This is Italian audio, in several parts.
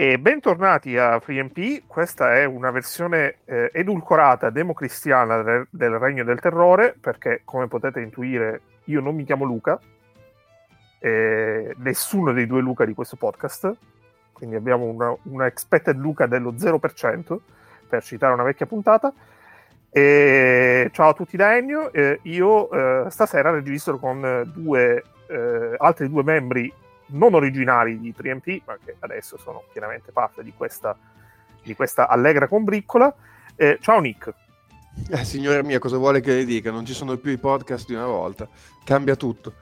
E bentornati a FreeMP, questa è una versione eh, edulcorata democristiana del, del, Regno del Terrore, perché come potete intuire io non mi chiamo Luca, eh, nessuno dei due Luca di questo podcast, quindi abbiamo una, una expected Luca dello 0%, per citare una vecchia puntata. E ciao a tutti da Ennio, eh, io stasera registro con due, eh, altri due membri non originali di 3MP, ma che adesso sono chiaramente parte di questa, di questa allegra combriccola. Eh, ciao Nick. Eh, signora mia, cosa vuole che le dica? Non ci sono più i podcast di una volta. Cambia tutto.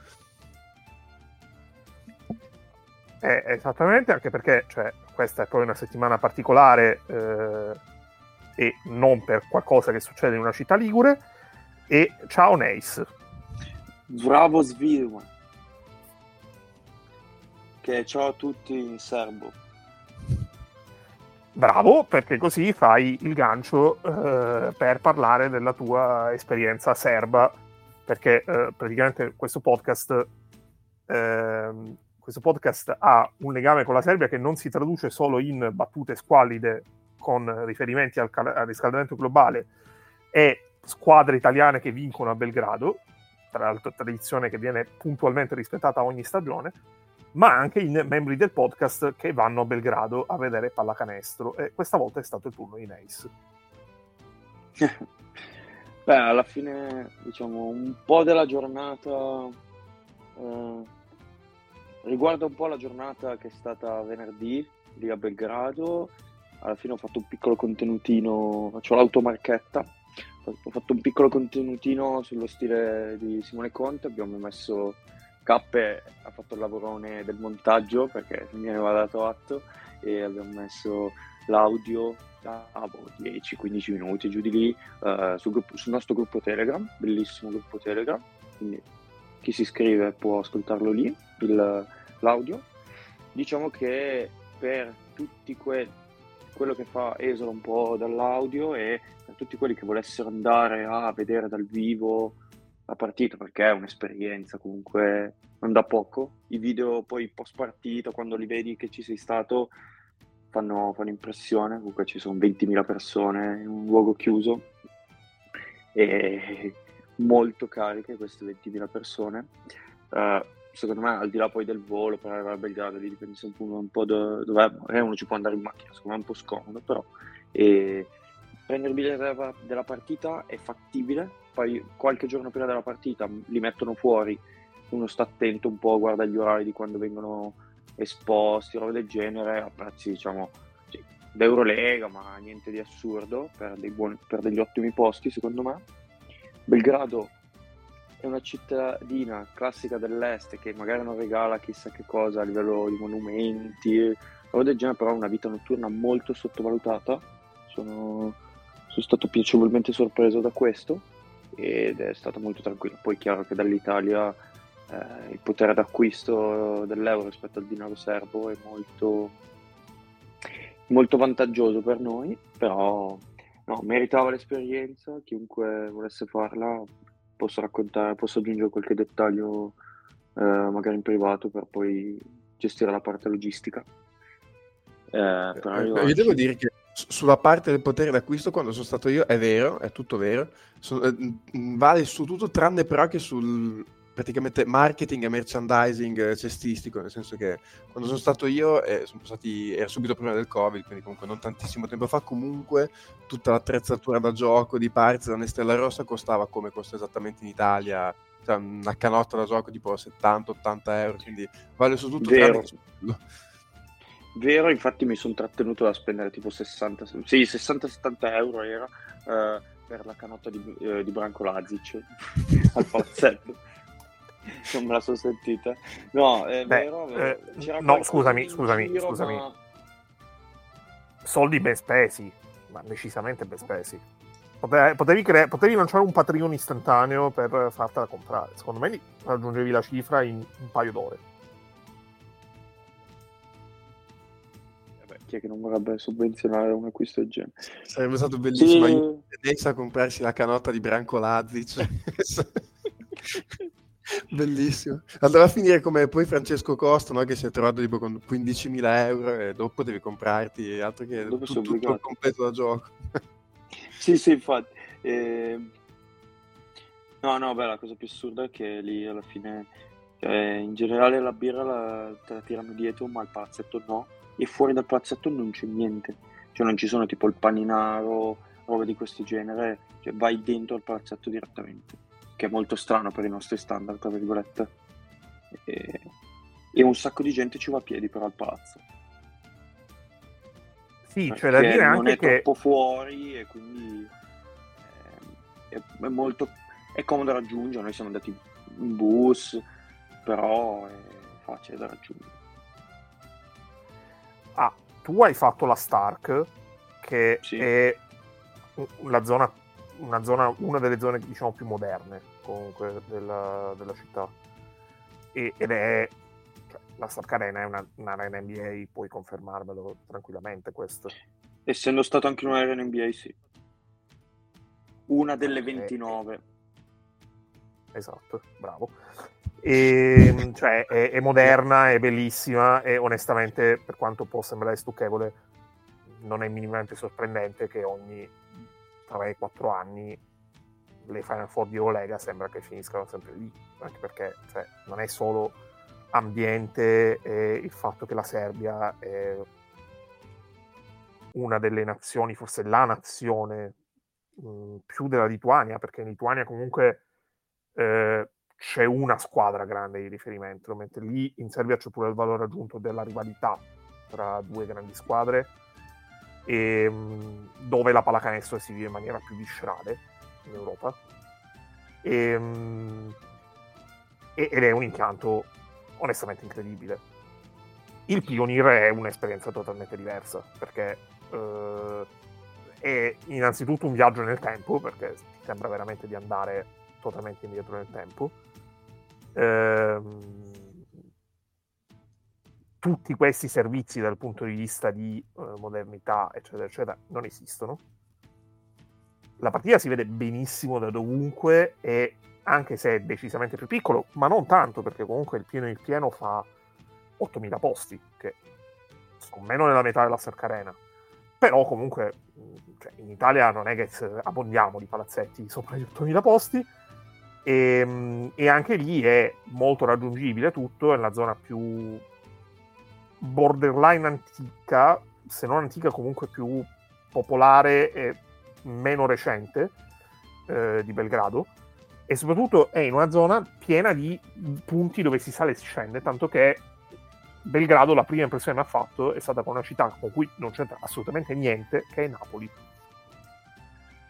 Eh, esattamente, anche perché cioè, questa è poi una settimana particolare eh, e non per qualcosa che succede in una città ligure. E ciao Neis. Bravo Svilman che ciao a tutti in serbo. Bravo, perché così fai il gancio eh, per parlare della tua esperienza serba, perché eh, praticamente questo podcast, eh, questo podcast ha un legame con la Serbia che non si traduce solo in battute squallide con riferimenti al, cal- al riscaldamento globale e squadre italiane che vincono a Belgrado, tra l'altro tradizione che viene puntualmente rispettata ogni stagione, ma anche in membri del podcast che vanno a Belgrado a vedere pallacanestro e questa volta è stato il turno di Neis. Beh, alla fine diciamo un po' della giornata eh, riguarda un po' la giornata che è stata venerdì lì a Belgrado. Alla fine ho fatto un piccolo contenutino, faccio l'automarchetta. Ho fatto un piccolo contenutino sullo stile di Simone Conte, abbiamo messo Cappe ha fatto il lavorone del montaggio perché mi aveva dato atto e abbiamo messo l'audio da boh, 10-15 minuti giù di lì uh, sul, gruppo, sul, nostro gruppo Telegram, bellissimo gruppo Telegram, quindi chi si iscrive può ascoltarlo lì, il, l'audio. Diciamo che per tutti que- quello che fa esula un po' dall'audio e per tutti quelli che volessero andare a vedere dal vivo la partita perché è un'esperienza comunque non da poco. I video poi post partita, quando li vedi che ci sei stato, fanno, fanno impressione. Comunque ci sono 20.000 persone in un luogo chiuso e molto cariche queste 20.000 persone. Uh, secondo me, al di là poi del volo per arrivare a Belgrado, lì dipende sempre un po' da dove uno ci può andare in macchina, secondo me è un po' scomodo, però. E prendere il della, della partita è fattibile poi qualche giorno prima della partita li mettono fuori, uno sta attento un po', guarda gli orari di quando vengono esposti, roba del genere, a prezzi diciamo sì, d'Eurolega, ma niente di assurdo, per, buoni, per degli ottimi posti secondo me. Belgrado è una cittadina classica dell'est che magari non regala chissà che cosa a livello di monumenti, roba del genere, però ha una vita notturna molto sottovalutata. Sono, sono stato piacevolmente sorpreso da questo ed è stato molto tranquillo. Poi è chiaro che dall'Italia eh, il potere d'acquisto dell'euro rispetto al denaro serbo è molto, molto vantaggioso per noi, però no, meritava l'esperienza, chiunque volesse farla posso raccontare, posso aggiungere qualche dettaglio eh, magari in privato per poi gestire la parte logistica. Eh, io, io devo dire che sulla parte del potere d'acquisto quando sono stato io è vero, è tutto vero, so, eh, vale su tutto tranne però che sul praticamente marketing e merchandising cestistico, nel senso che quando sono stato io, eh, sono passati, era subito prima del Covid, quindi comunque non tantissimo tempo fa, comunque tutta l'attrezzatura da gioco di parts da Nestella Rossa costava come costa esattamente in Italia, cioè una canotta da gioco tipo 70-80 euro, quindi vale su tutto Vero. tranne Vero, infatti mi sono trattenuto da spendere tipo 60, sì, 60-70 euro era uh, per la canotta di, uh, di Branco Lazic al palazzetto. non me la sono sentita. No, è Beh, vero. Eh, no, scusami, scusami, giro, scusami. Ma... Soldi ben spesi, ma decisamente ben spesi. Potevi, potevi, cre- potevi lanciare un Patreon istantaneo per fartela comprare. Secondo me raggiungevi la cifra in un paio d'ore. Chi è che non vorrebbe sovvenzionare un acquisto del genere? Sarebbe stato bellissimo sì. adesso a comprarsi la canotta di Branco Lazic. Bellissimo. Andrà a finire come poi Francesco Costa, no? che si è trovato tipo con 15.000 euro e dopo devi comprarti altro che tutto, tutto il completo da gioco. sì, sì, infatti. Eh... No, no, beh, la cosa più assurda è che lì alla fine, cioè, in generale la birra la, te la tirano dietro, ma il palazzetto no. E fuori dal palazzetto non c'è niente. Cioè non ci sono tipo il paninaro, robe di questo genere. Cioè vai dentro al palazzetto direttamente. Che è molto strano per i nostri standard, tra virgolette. E, e un sacco di gente ci va a piedi però al palazzo. Sì, c'è da dire non è che... troppo fuori e quindi eh, è, è molto è comodo da raggiungere, noi siamo andati in bus, però è facile da raggiungere. Tu hai fatto la Stark, che sì. è la zona, una, zona, una delle zone diciamo più moderne comunque della, della città. E, ed è cioè, la Stark Arena è una, un'arena NBA, puoi confermarmelo tranquillamente questo. Essendo stato anche un'arena NBA, sì. Una delle 29. Eh, esatto, bravo. E, ehm, cioè, è, è, moderna, è bellissima e onestamente, per quanto può sembrare stucchevole, non è minimamente sorprendente che ogni 3-4 anni le Final Four di Olega sembra che finiscano sempre lì, anche perché cioè, non è solo ambiente e il fatto che la Serbia è una delle nazioni, forse la nazione mh, più della Lituania, perché in Lituania comunque eh, c'è una squadra grande di riferimento, mentre lì in Serbia c'è pure il valore aggiunto della rivalità tra due grandi squadre, e, ehm, dove la pallacanestro si vive in maniera più viscerale in Europa. E, ehm, ed è un impianto onestamente incredibile. Il Pioneer è un'esperienza totalmente diversa, perché eh, è innanzitutto un viaggio nel tempo, perché sembra veramente di andare totalmente indietro nel tempo. Ehm, tutti questi servizi dal punto di vista di eh, modernità, eccetera, eccetera, non esistono. La partita si vede benissimo da dovunque e anche se è decisamente più piccolo, ma non tanto perché comunque il pieno il pieno fa 8000 posti, che sono meno della metà della Cerca Arena. Però comunque cioè, in Italia non è che abbondiamo di palazzetti sopra gli 8000 posti, e, ehm, e, anche lì è molto raggiungibile tutto, è la zona più borderline antica, se non antica comunque più popolare e meno recente eh, di Belgrado. E soprattutto è in una zona piena di punti dove si sale e si scende, tanto che Belgrado la prima impressione che mi ha fatto è stata con una città con cui non c'entra assolutamente niente, che è Napoli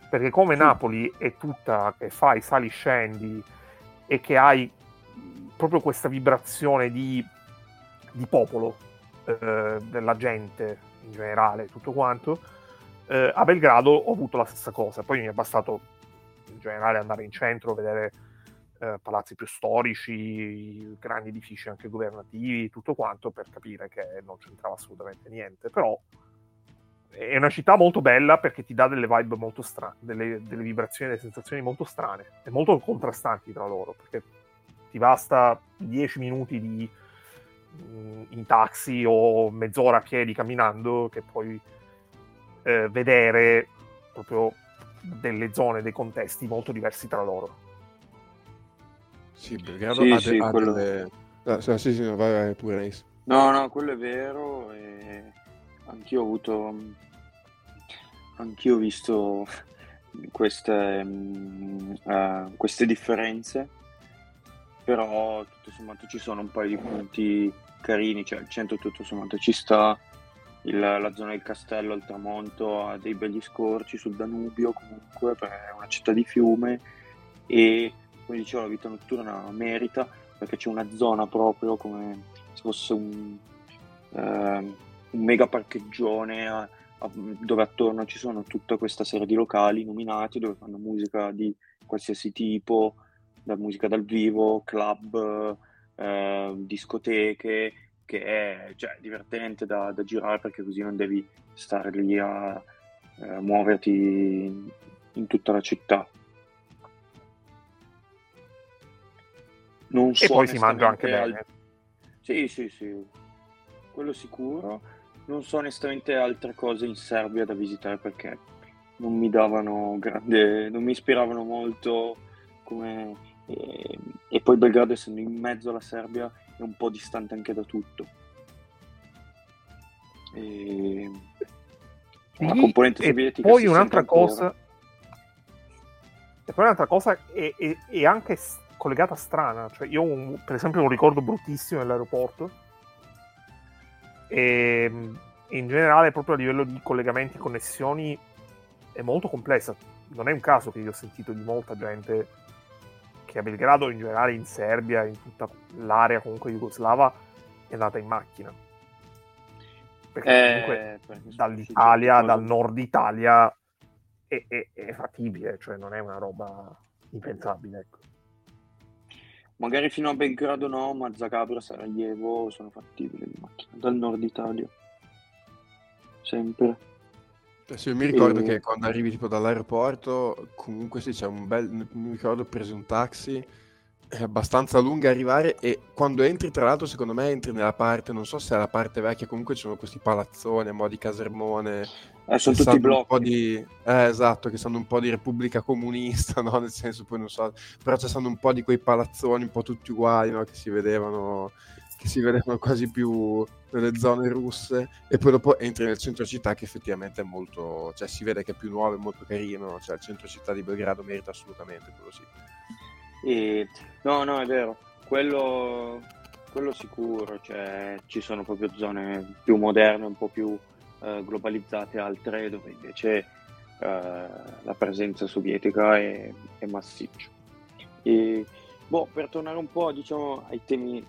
perché come sì. Napoli è tutta che fai sali scendi e che hai proprio questa vibrazione di, di popolo eh, della gente in generale tutto quanto eh, a Belgrado ho avuto la stessa cosa poi mi è bastato in generale andare in centro vedere eh, palazzi più storici grandi edifici anche governativi tutto quanto per capire che non c'entrava assolutamente niente però è una città molto bella perché ti dà delle vibe molto strane, delle, delle, vibrazioni, delle sensazioni molto strane e molto contrastanti tra loro, perché ti basta 10 minuti di, mm, in taxi o mezz'ora a piedi camminando che puoi eh, vedere proprio delle zone, dei contesti molto diversi tra loro. Sì, Belgrado sì, sì, quello... delle... Ah, sì, sì, vai, vai pure. No, no, quello è vero. E anch'io ho avuto anch'io ho visto queste, uh, queste differenze però tutto sommato ci sono un paio di punti carini cioè il centro tutto sommato ci sta il, la zona del castello al tramonto ha dei begli scorci sul Danubio comunque è una città di fiume e come dicevo la vita notturna merita perché c'è una zona proprio come se fosse un, uh, un mega parcheggione dove attorno ci sono tutta questa serie di locali nominati dove fanno musica di qualsiasi tipo, da musica dal vivo, club, eh, discoteche, che è cioè, divertente da, da, girare perché così non devi stare lì a eh, muoverti in, in tutta la città. Non so e poi si mangia anche bene. Al... Sì, sì, sì, quello sicuro. Non so onestamente altre cose in Serbia da visitare perché non mi davano grande, non mi ispiravano molto come... E, e poi Belgrado essendo in mezzo alla Serbia è un po' distante anche da tutto. E... La componente sovietica poi un'altra cosa e poi un'altra cosa è, è, è anche collegata strana cioè io un, per esempio un ricordo bruttissimo dell'aeroporto e in generale proprio a livello di collegamenti e connessioni è molto complessa non è un caso che io ho sentito di molta gente che a Belgrado in generale in Serbia in tutta l'area comunque jugoslava è andata in macchina perché eh, comunque dall'Italia, dal nord Italia è, è, è, fattibile, cioè non è una roba impensabile. Magari fino a Belgrado no, ma Zagabria, Sarajevo sono fattibili in macchina, dal nord Italia. Sempre. Sì, mi ricordo e... che quando arrivi tipo dall'aeroporto, comunque sì, c'è un bel... Mi ricordo ho preso un taxi è abbastanza lunga arrivare e quando entri tra l'altro secondo me entri nella parte non so se è la parte vecchia comunque ci sono questi palazzoni a mo' di casermone eh, sono tutti blocchi di, eh, esatto che sanno un po' di repubblica comunista no? nel senso poi non so però ci sono un po' di quei palazzoni un po' tutti uguali no? che si vedevano che si vedevano quasi più nelle zone russe e poi dopo entri nel centro città che effettivamente è molto cioè si vede che è più nuovo e molto carino cioè il centro città di Belgrado merita assolutamente quello sì e, no, no, è vero, quello, quello sicuro, cioè, ci sono proprio zone più moderne, un po' più eh, globalizzate, altre dove invece eh, la presenza sovietica è, è massiccia. E, boh, per tornare un po' diciamo, ai temi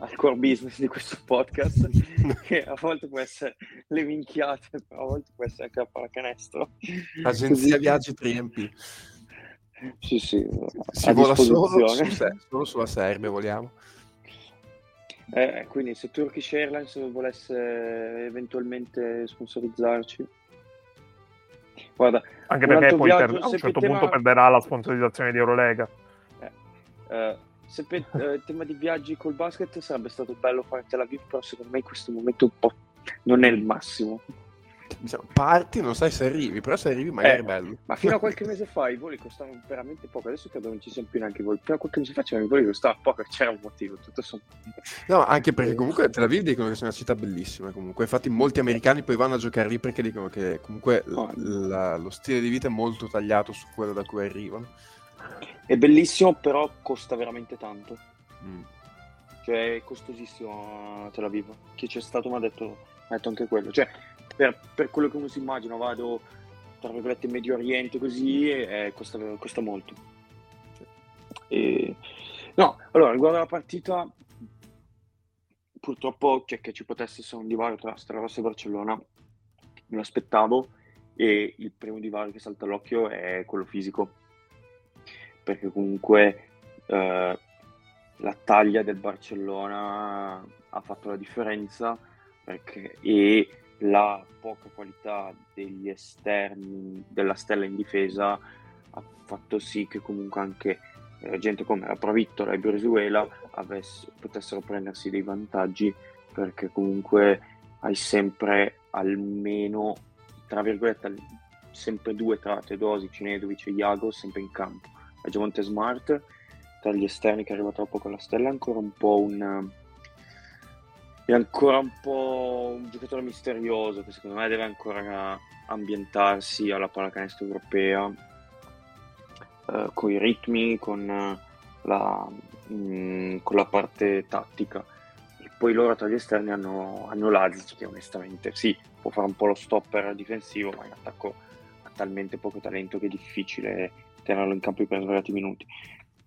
al core business di questo podcast, che a volte può essere le minchiate, a volte può essere anche la pallacanestro. Agenzia Viaggi 3MP. Sì, sì. Si vola solo, su, solo sulla Serbia, vogliamo. Eh, quindi se Turkish Airlines volesse eventualmente sponsorizzarci. Guarda anche perché poi per, a un certo tema... punto perderà la sponsorizzazione di Eurolega. Eh, eh, se per eh, tema di viaggi col basket sarebbe stato bello fare Tel Aviv però secondo me in questo momento un po' non è il massimo diciamo, parti, non sai se arrivi, però se arrivi magari eh, è bello. Ma fino a qualche mese fa i voli costavano veramente poco, adesso credo non ci siano più neanche i voli. Fino a qualche mese fa c'erano i voli che costavano poco, c'era un motivo, tutto sommato. No, anche perché comunque Tel Aviv dicono che sia una città bellissima comunque, infatti molti americani poi vanno a giocare lì perché dicono che comunque oh. la, lo stile di vita è molto tagliato su quello da cui arrivano. È bellissimo, però costa veramente tanto. Mm. Cioè è costosissimo a Tel Aviv. Chi c'è stato mi ha detto, ha detto anche quello. Cioè per, per, quello che uno si immagina, vado tra virgolette in Medio Oriente così, e, costa, costa, molto. E, no, allora, riguardo alla partita, purtroppo c'è che ci potesse essere un divario tra Stravossa e Barcellona, me l'aspettavo, e il primo divario che salta all'occhio è quello fisico, perché comunque eh, la taglia del Barcellona ha fatto la differenza perché, e la poca qualità degli esterni della stella in difesa ha fatto sì che comunque anche eh, gente come la Provittola e Brizuela potessero prendersi dei vantaggi perché comunque hai sempre almeno tra virgolette sempre due tra Teodosic, Nedovic e Iago sempre in campo. A Giamonte Smart tra gli esterni che arriva troppo con la stella è ancora un po' un è ancora un po' un giocatore misterioso che secondo me deve ancora ambientarsi alla pallacanestro europea eh, con i ritmi, con la, mh, mm, con la parte tattica. E poi loro tra gli esterni hanno, hanno Lazic che onestamente sì, può fare un po' lo stopper difensivo, ma in attacco ha talmente poco talento che è difficile tenerlo in campo per svariati minuti.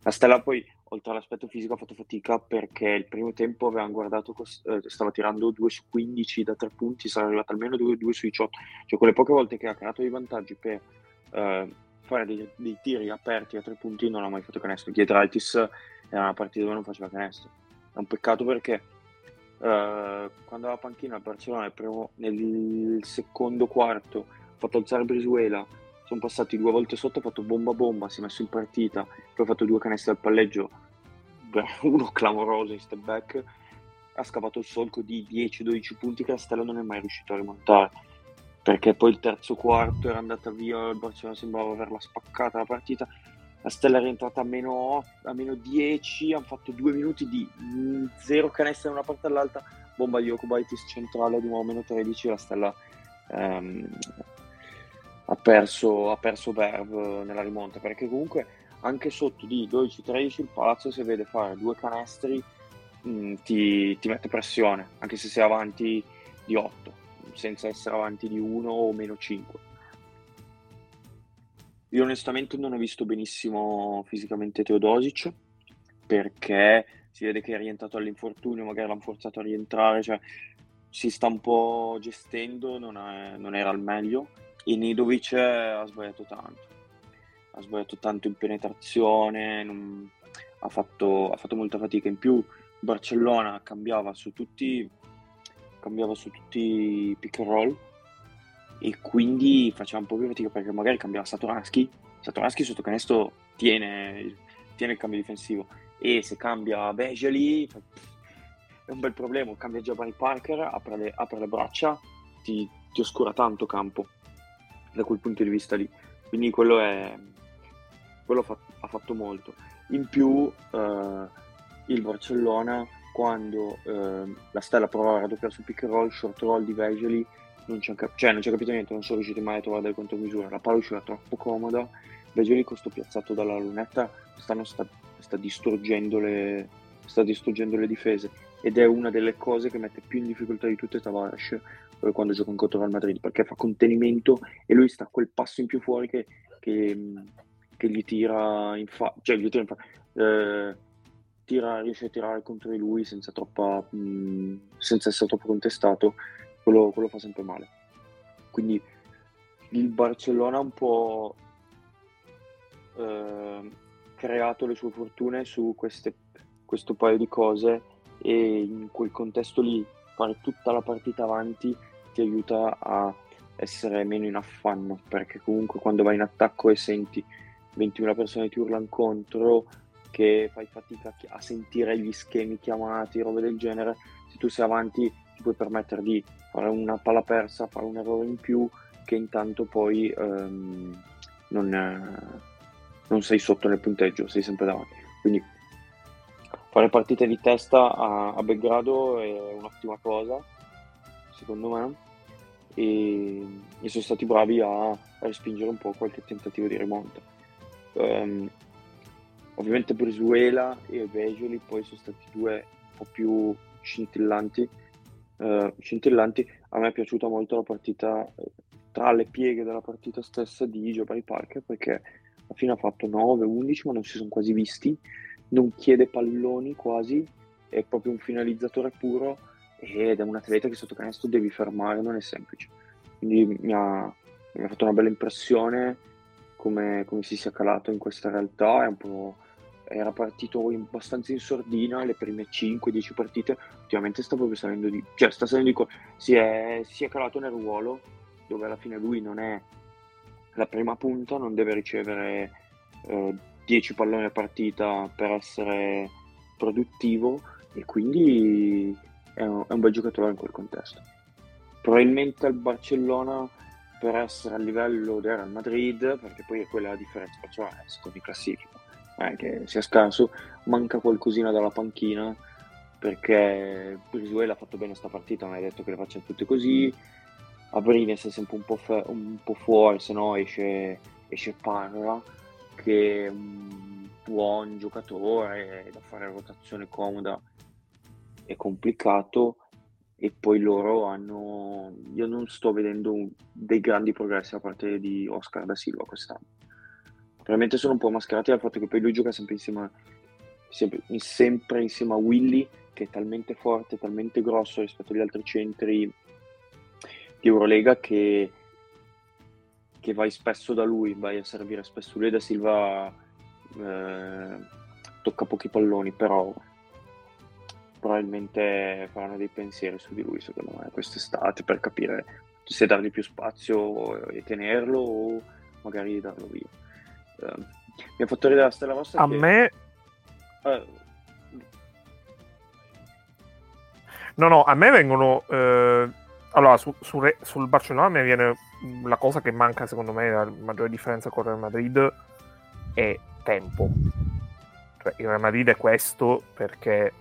La Stella poi oltre all'aspetto fisico ha fatto fatica perché il primo tempo avevano guardato, eh, stava tirando 2 su 15 da 3 punti, sarà arrivato almeno 2, 2 su 18, cioè quelle poche volte che ha creato dei vantaggi per eh, fare dei, dei, tiri aperti a 3 punti non ha mai fatto canestro. Giedraitis era una partita dove non faceva canestro. È un peccato perché eh, quando la panchina al Barcellona primo, nel secondo quarto ha fatto alzare Brisuela sono passati due volte sotto, ha fatto bomba bomba, si è messo in partita, poi ha fatto due canestri al palleggio uno clamoroso in step back, ha scavato il solco di 10-12 punti che la Stella non è mai riuscito a rimontare. Perché poi il terzo quarto era andata via, il Barcellona sembrava averla spaccata la partita. La Stella è rientrata a meno, a meno 10, hanno fatto due minuti di zero canestro da una parte all'altra, bomba di Okubaitis centrale di nuovo meno 13, la Stella ehm, ha perso, ha perso Verve nella rimonta, perché comunque anche sotto di 12-13 il Palazzo se vede fare due canestri mh, mm, ti, ti, mette pressione, anche se sei avanti di 8, senza essere avanti di 1 o meno 5. Io onestamente non ho visto benissimo fisicamente Teodosic perché si vede che è rientrato all'infortunio, magari l'hanno forzato a rientrare, cioè si sta un po' gestendo, non, è, non era al meglio e Nidovic ha sbagliato tanto ha sbagliato tanto in penetrazione, non, ha, fatto, ha, fatto, molta fatica. In più Barcellona cambiava su tutti, cambiava su tutti i pick and roll e quindi faceva un po' più fatica perché magari cambiava Satoransky, Satoransky sotto canestro tiene, tiene il cambio difensivo e se cambia Begeli è un bel problema, cambia Giovanni Parker, apre le, apre le braccia, ti, ti oscura tanto campo da quel punto di vista lì. Quindi quello è, quello fa- ha fatto molto. In più eh, il Barcellona quando eh, la Stella provava a raddoppiare sul pick and roll, short roll di Vegeli, non ci cap- cioè, non c'è capito niente, non sono riusciti mai a trovare delle contromisure. La palla usciva troppo comoda, Vegeli con sto piazzato dalla lunetta sta, sta, distruggendo le, sta distruggendo le difese ed è una delle cose che mette più in difficoltà di tutte Tavares eh, quando gioca contro il Madrid perché fa contenimento e lui sta quel passo in più fuori che, che che gli tira in faccia, cioè gli tira in faccia, eh, tira, riesce a tirare contro di lui senza, troppa, mh, senza essere troppo contestato, quello, quello, fa sempre male. Quindi il Barcellona ha un po' eh, creato le sue fortune su queste, questo paio di cose e in quel contesto lì fare tutta la partita avanti ti aiuta a essere meno in affanno perché comunque quando vai in attacco e senti 21 persone ti urlano contro, che fai fatica a sentire gli schemi chiamati, robe del genere, se tu sei avanti ti puoi permettere di fare una palla persa, fare un errore in più, che intanto poi ehm, non, non, sei sotto nel punteggio, sei sempre davanti. Quindi fare partite di testa a, a Belgrado è un'ottima cosa, secondo me, e, e sono stati bravi a, a respingere un po' qualche tentativo di rimonta. Um, ovviamente Brizuela e Vegeli poi sono stati due un po' più scintillanti. Uh, scintillanti. A me è piaciuta molto la partita tra le pieghe della partita stessa di Giovanni Parker perché alla fine ha fatto 9-11 ma non si sono quasi visti, non chiede palloni quasi, è proprio un finalizzatore puro ed è un atleta che sotto canestro devi fermare, non è semplice. Quindi mi ha, mi ha fatto una bella impressione come, come, si sia calato in questa realtà. era partito in, abbastanza in sordina le prime 5-10 partite. Ultimamente sta proprio salendo di. cioè, sta salendo di. Si è, si è calato nel ruolo dove alla fine lui non è la prima punta, non deve ricevere eh, 10 palloni a partita per essere produttivo e quindi è un, è un bel giocatore in quel contesto. Probabilmente al Barcellona per essere a livello del Real Madrid, perché poi è quella la differenza, perciò è secondo in classifica, eh, che sia scarso, manca qualcosina dalla panchina, perché Brisuela ha fatto bene questa partita, non hai detto che le faccia tutte così, Abrines è sempre un po', fe- un po fuori, se no esce, esce Parra, che è un buon giocatore, da fare rotazione comoda è complicato, e poi loro hanno io non sto vedendo dei grandi progressi da parte di Oscar da Silva quest'anno. Probabilmente sono un po' mascherati dal fatto che poi lui gioca sempre insieme, sempre, sempre insieme a Willy che è talmente forte, talmente grosso rispetto agli altri centri di Eurolega che, che vai spesso da lui, vai a servire spesso lui da Silva eh, tocca pochi palloni però probabilmente faranno dei pensieri su di lui, secondo me, quest'estate per capire se dargli più spazio e tenerlo o magari darlo via. Uh, mi ha fatto ridere la Stella Rossa. A che... me. Uh, No, no, a me vengono... Eh, allora, su, su Re, sul Barcellona mi viene la cosa che manca secondo me, la maggiore differenza con il Real Madrid è tempo. Cioè, il Real Madrid è questo perché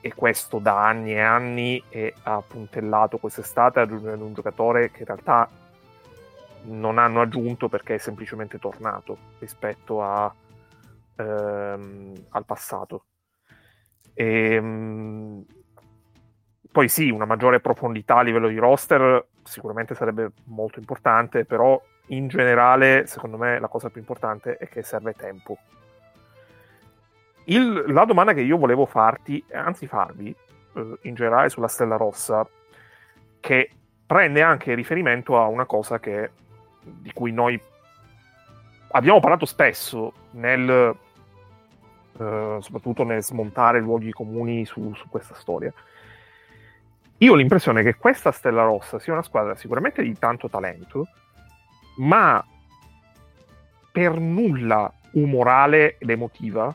è questo da anni e anni e ha puntellato quest'estate aggiungendo un giocatore che in realtà non hanno aggiunto perché è semplicemente tornato rispetto a, ehm, al passato. E, ehm, poi sì, una maggiore profondità a livello di roster sicuramente sarebbe molto importante, però in generale, secondo me, la cosa più importante è che serve tempo. Il, la domanda che io volevo farti, anzi farvi, eh, in generale sulla Stella Rossa, che prende anche riferimento a una cosa che, di cui noi abbiamo parlato spesso nel, eh, soprattutto nel smontare luoghi comuni su, su questa storia, io ho l'impressione che questa Stella Rossa sia una squadra sicuramente di tanto talento, ma per nulla umorale ed emotiva,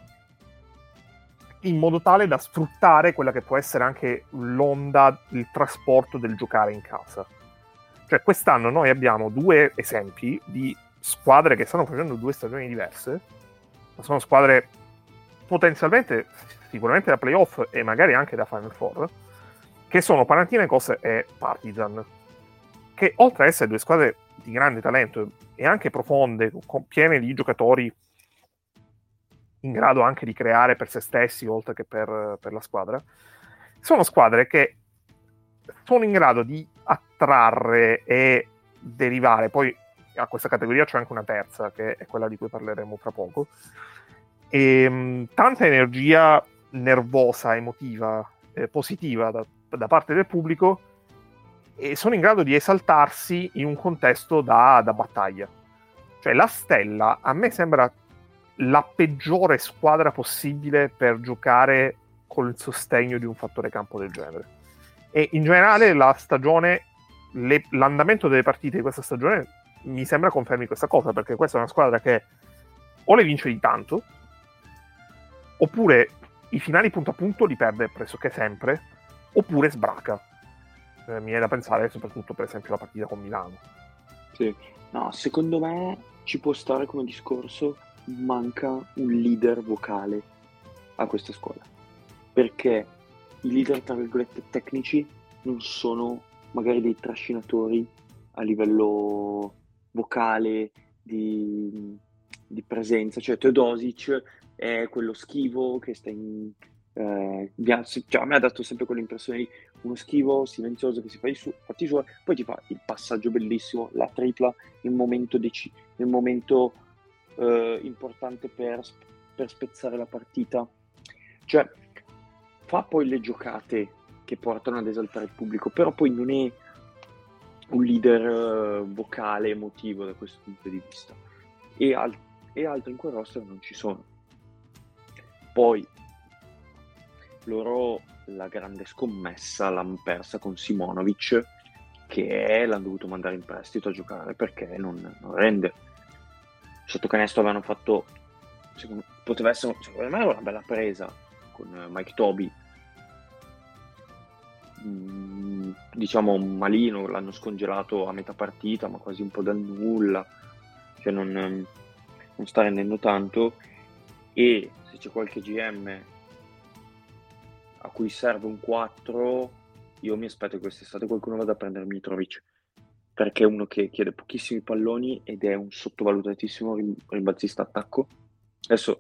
in modo tale da sfruttare quella che può essere anche l'onda, il trasporto del giocare in casa. Cioè, quest'anno noi abbiamo due esempi di squadre che stanno facendo due stagioni diverse, ma sono squadre potenzialmente, sicuramente da playoff e magari anche da Final Four, che sono Panathinaikos e Partizan, che oltre ad essere due squadre di grande talento e anche profonde, piene di giocatori in grado anche di creare per se stessi oltre che per, per la squadra, sono squadre che sono in grado di attrarre e derivare, poi a questa categoria c'è anche una terza, che è quella di cui parleremo fra poco, e, ehm, tanta energia nervosa, emotiva, eh, positiva da, da, parte del pubblico e sono in grado di esaltarsi in un contesto da, da battaglia. Cioè la Stella a me sembra la peggiore squadra possibile per giocare col sostegno di un fattore campo del genere. E in generale la stagione, le, l'andamento delle partite di questa stagione mi sembra confermi questa cosa, perché questa è una squadra che o le vince di tanto, oppure i finali punto a punto li perde pressoché sempre, oppure sbraca. Eh, mi viene da pensare soprattutto per esempio la partita con Milano. Sì, no, secondo me ci può stare come discorso, manca un leader vocale a questa scuola. Perché i leader, tra virgolette, tecnici non sono magari dei trascinatori a livello vocale, di, di presenza. Cioè Teodosic è quello schivo che sta in... Eh, cioè, a me ha dato sempre quell'impressione di uno schivo silenzioso che si fa i su- fatti suoi, poi ti fa il passaggio bellissimo, la tripla, il momento, dec- il momento eh, importante per, per spezzare la partita. Cioè, fa poi le giocate che portano ad esaltare il pubblico, però poi non è un leader uh, vocale, emotivo da questo punto di vista. E, al- e altri in quel roster non ci sono. Poi loro la grande scommessa l'hanno persa con Simonovic che l'hanno dovuto mandare in prestito a giocare perché non, non rende sotto canestro avevano fatto secondo, poteva essere secondo me una bella presa con Mike Toby. Mm, diciamo malino l'hanno scongelato a metà partita ma quasi un po' dal nulla cioè non, non sta rendendo tanto. E se c'è qualche GM a cui serve un 4 io mi aspetto che quest'estate qualcuno vada a prendere Mitrovic perché è uno che chiede pochissimi palloni ed è un sottovalutatissimo rimbalzista attacco. Adesso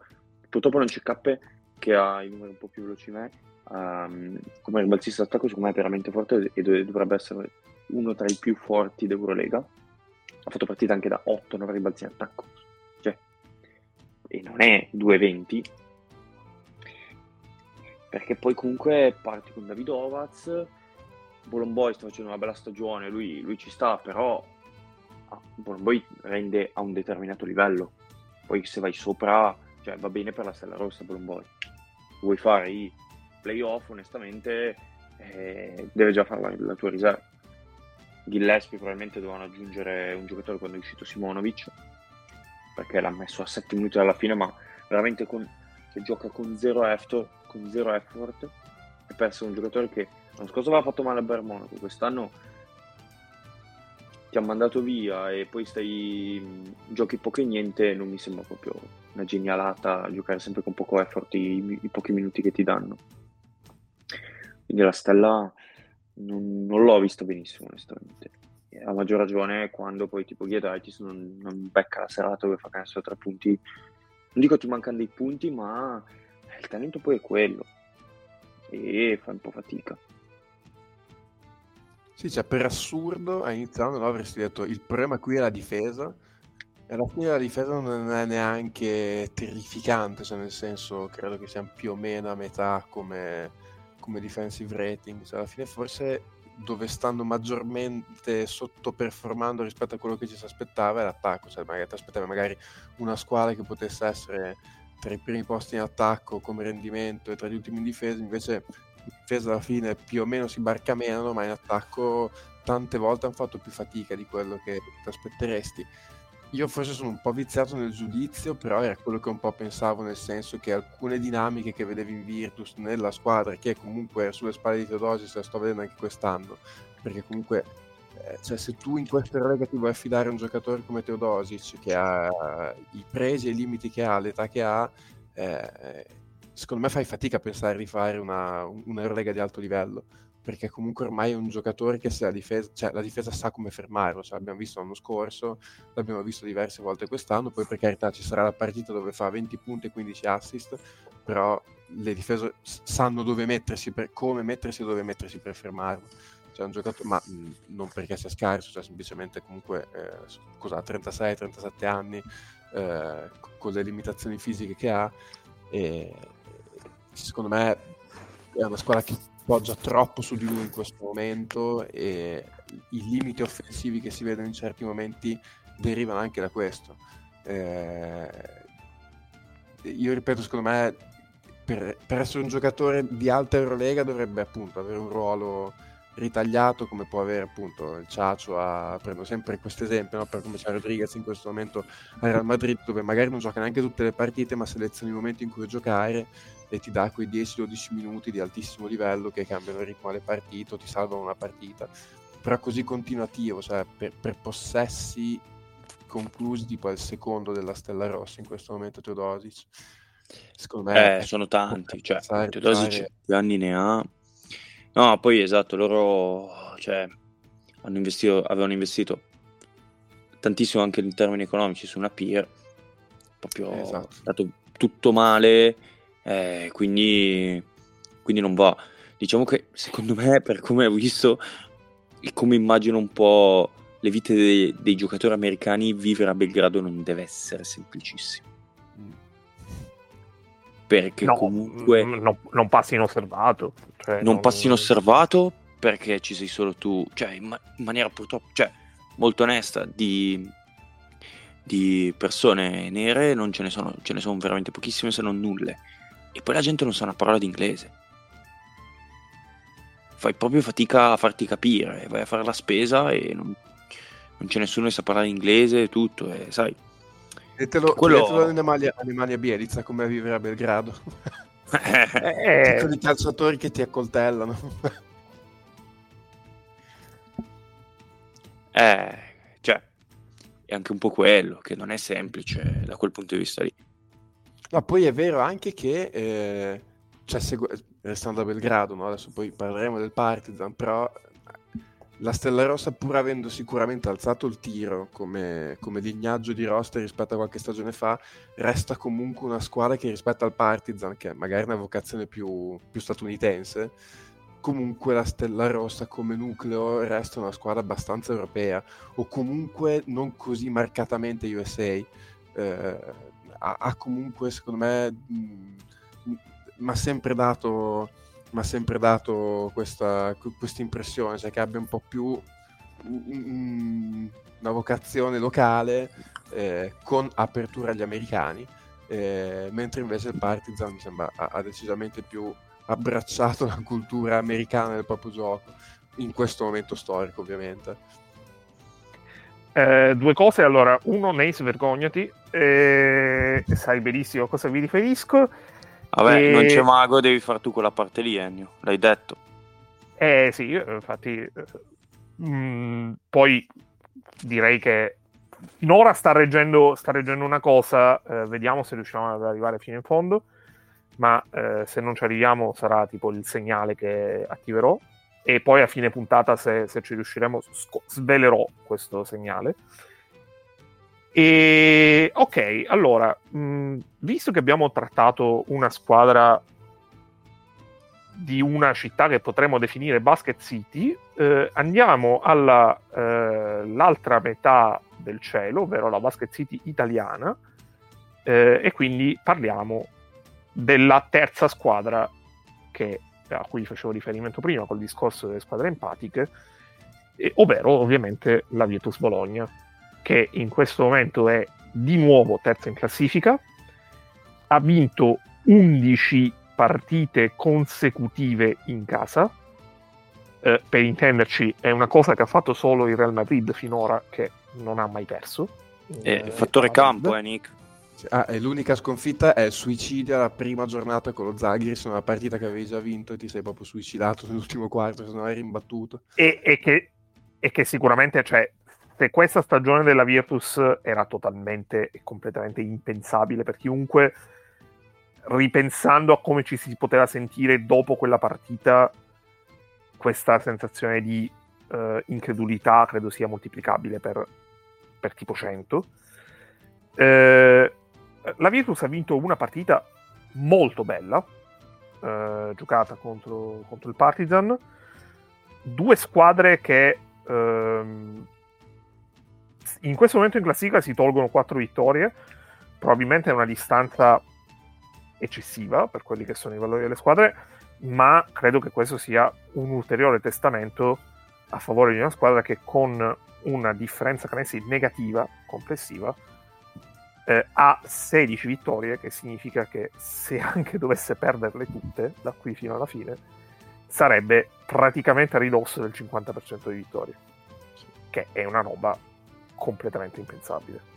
purtroppo non c'è Cappe che ha i numeri un po' più veloci di me, um, come rimbalzista attacco secondo me è veramente forte e dovrebbe essere uno tra i più forti d'Eurolega. Ha fatto partita anche da 8-9 rimbalzi in attacco, cioè, e non è 2-20, perché poi comunque parti con David Ovaz, Bolomboy sta facendo una bella stagione, lui, lui ci sta, però ah, Bolomboy rende a un determinato livello. Poi se vai sopra, cioè va bene per la Stella Rossa Bolomboy. Vuoi fare i playoff, onestamente, eh, deve già fare la, la tua riserva. Gillespie probabilmente dovevano aggiungere un giocatore quando è uscito Simonovic, perché l'ha messo a 7 minuti alla fine, ma veramente con, che gioca con zero effort, con zero effort, e per essere un giocatore che L'anno scorso aveva fatto male a Bermonaco, quest'anno ti ha mandato via e poi stai giochi poco e niente, non mi sembra proprio una genialata giocare sempre con poco effort i, i pochi minuti che ti danno. Quindi la stella non, non l'ho visto benissimo, onestamente. A maggior ragione quando poi tipo Ghiedaitis non, non becca la serata dove fa canestro tre punti. Non dico ti mancano dei punti, ma il talento poi è quello. E fa un po' fatica. Sì, cioè per assurdo a iniziando no, avresti detto il problema qui è la difesa e alla fine la difesa non è neanche terrificante, cioè nel senso credo che siamo più o meno a metà come, come defensive rating, cioè alla fine forse dove stanno maggiormente sottoperformando rispetto a quello che ci si aspettava è l'attacco, cioè magari ti aspettavi magari una squadra che potesse essere tra i primi posti in attacco come rendimento e tra gli ultimi in difesa, invece difesa alla fine più o meno si barcamenano, ma in attacco tante volte hanno fatto più fatica di quello che ti aspetteresti. Io forse sono un po' viziato nel giudizio, però era quello che un po' pensavo, nel senso che alcune dinamiche che vedevi in Virtus nella squadra, che comunque sulle spalle di Teodosis, la sto vedendo anche quest'anno, perché comunque eh, cioè, se tu in questa relega ti vuoi affidare a un giocatore come Teodosic, che ha i presi e i limiti che ha, l'età che ha, eh, secondo me fai fatica a pensare di fare una, Eurolega di alto livello perché comunque ormai è un giocatore che se la difesa, cioè la difesa sa come fermarlo, cioè, l'abbiamo visto l'anno scorso, l'abbiamo visto diverse volte quest'anno, poi per carità ci sarà la partita dove fa 20 punti e 15 assist, però le difese sanno dove mettersi, per, come mettersi e dove mettersi per fermarlo. Cioè un giocatore, ma mh, non perché sia scarso, cioè semplicemente comunque eh, cosa, 36-37 anni, eh, con le limitazioni fisiche che ha, e secondo me è una squadra che poggia troppo su di lui in questo momento e i limiti offensivi che si vedono in certi momenti derivano anche da questo. Eh, io ripeto, secondo me per, per, essere un giocatore di alta Eurolega dovrebbe appunto avere un ruolo ritagliato come può avere appunto il Ciacio a, prendo sempre questo esempio no? per come c'è Rodriguez in questo momento a Real Madrid dove magari non gioca neanche tutte le partite ma seleziona i momenti in cui giocare e ti dà quei 10-12 minuti di altissimo livello che cambiano il ritmo alle partite o ti salvano una partita. Però così continuativo cioè per, per possessi conclusi tipo al secondo della Stella Rossa in questo momento Teodosic secondo me eh, sono tanti cioè, Teodosic più anni ne ha. No, poi esatto, loro cioè, hanno investito, avevano investito tantissimo anche in termini economici su una peer, proprio esatto. è stato tutto male, eh, quindi, quindi non va. Diciamo che secondo me, per come ho visto e come immagino un po' le vite dei, dei giocatori americani, vivere a Belgrado non deve essere semplicissimo perché no, comunque no, non passi inosservato. Cioè non, non, passi inosservato perché ci sei solo tu, cioè in, ma- in maniera purtroppo, cioè molto onesta, di, di, persone nere non ce ne sono, ce ne sono veramente pochissime se non nulle. E poi la gente non sa una parola d'inglese. Fai proprio fatica a farti capire, vai a fare la spesa e non, non c'è nessuno che sa parlare inglese e tutto, e sai e te lo, quello... te lo Animalia, Animalia Bielizza come a vivere a Belgrado. eh, Piccoli calciatori che ti accoltellano. eh, cioè, è anche un po' quello, che non è semplice da quel punto di vista lì. Ma poi è vero anche che, eh, cioè, segu- restando a Belgrado, no? adesso poi parleremo del Partizan, però la Stella Rossa, pur avendo sicuramente alzato il tiro come, come lignaggio di roster rispetto a qualche stagione fa, resta comunque una squadra che rispetto al Partizan, che è magari una vocazione più, più statunitense, comunque la Stella Rossa come nucleo resta una squadra abbastanza europea o comunque non così marcatamente USA. Eh, ha, ha, comunque, secondo me, mi ha sempre dato sempre dato questa impressione, cioè che abbia un po' più un, una vocazione locale eh, con apertura agli americani, eh, mentre invece il Partizan mi sembra ha, ha, decisamente più abbracciato la cultura americana del proprio gioco, in questo momento storico ovviamente. Eh, due cose, allora, uno, Nace, vergognati, eh, sai benissimo a cosa vi riferisco. Vabbè, e... non c'è mago, devi fare tu quella parte lì, Ennio, l'hai detto. Eh sì, infatti, eh, mh, mm, poi direi che finora sta reggendo, sta reggendo una cosa, eh, vediamo se riusciamo ad arrivare fino in fondo, ma eh, se non ci arriviamo sarà tipo il segnale che attiverò e poi a fine puntata se, se ci riusciremo sc- svelerò questo segnale. E ok, allora, mh, visto che abbiamo trattato una squadra di una città che potremmo definire Basket City, eh, andiamo all'altra eh, metà del cielo, ovvero la Basket City italiana, eh, e quindi parliamo della terza squadra che, a cui facevo riferimento prima col discorso delle squadre empatiche, eh, ovvero ovviamente la Virtus Bologna, che in questo momento è di nuovo terza in classifica, ha vinto 11 partite consecutive in casa. Eh, per intenderci, è una cosa che ha fatto solo il Real Madrid finora, che non ha mai perso. Eh, il fattore campo, eh, Nick. Ah, e l'unica sconfitta è suicidia la prima giornata con lo Zagris, una partita che avevi già vinto e ti sei proprio suicidato nell'ultimo quarto, se non hai rimbattuto. E, e, che, e che sicuramente, cioè, se questa stagione della Virtus era totalmente e completamente impensabile per chiunque, ripensando a come ci si poteva sentire dopo quella partita, questa sensazione di uh, incredulità credo sia moltiplicabile per, per tipo 100. Eh, la Virtus ha vinto una partita molto bella, eh, giocata contro, contro, il Partizan. Due squadre che ehm, in questo momento in classifica si tolgono quattro vittorie, probabilmente è una distanza eccessiva per quelli che sono i valori delle squadre, ma credo che questo sia un ulteriore testamento a favore di una squadra che con una differenza canestri negativa complessiva eh, ha 16 vittorie, che significa che se anche dovesse perderle tutte da qui fino alla fine, sarebbe praticamente a ridosso del 50% di vittorie, che è una roba completamente impensabile.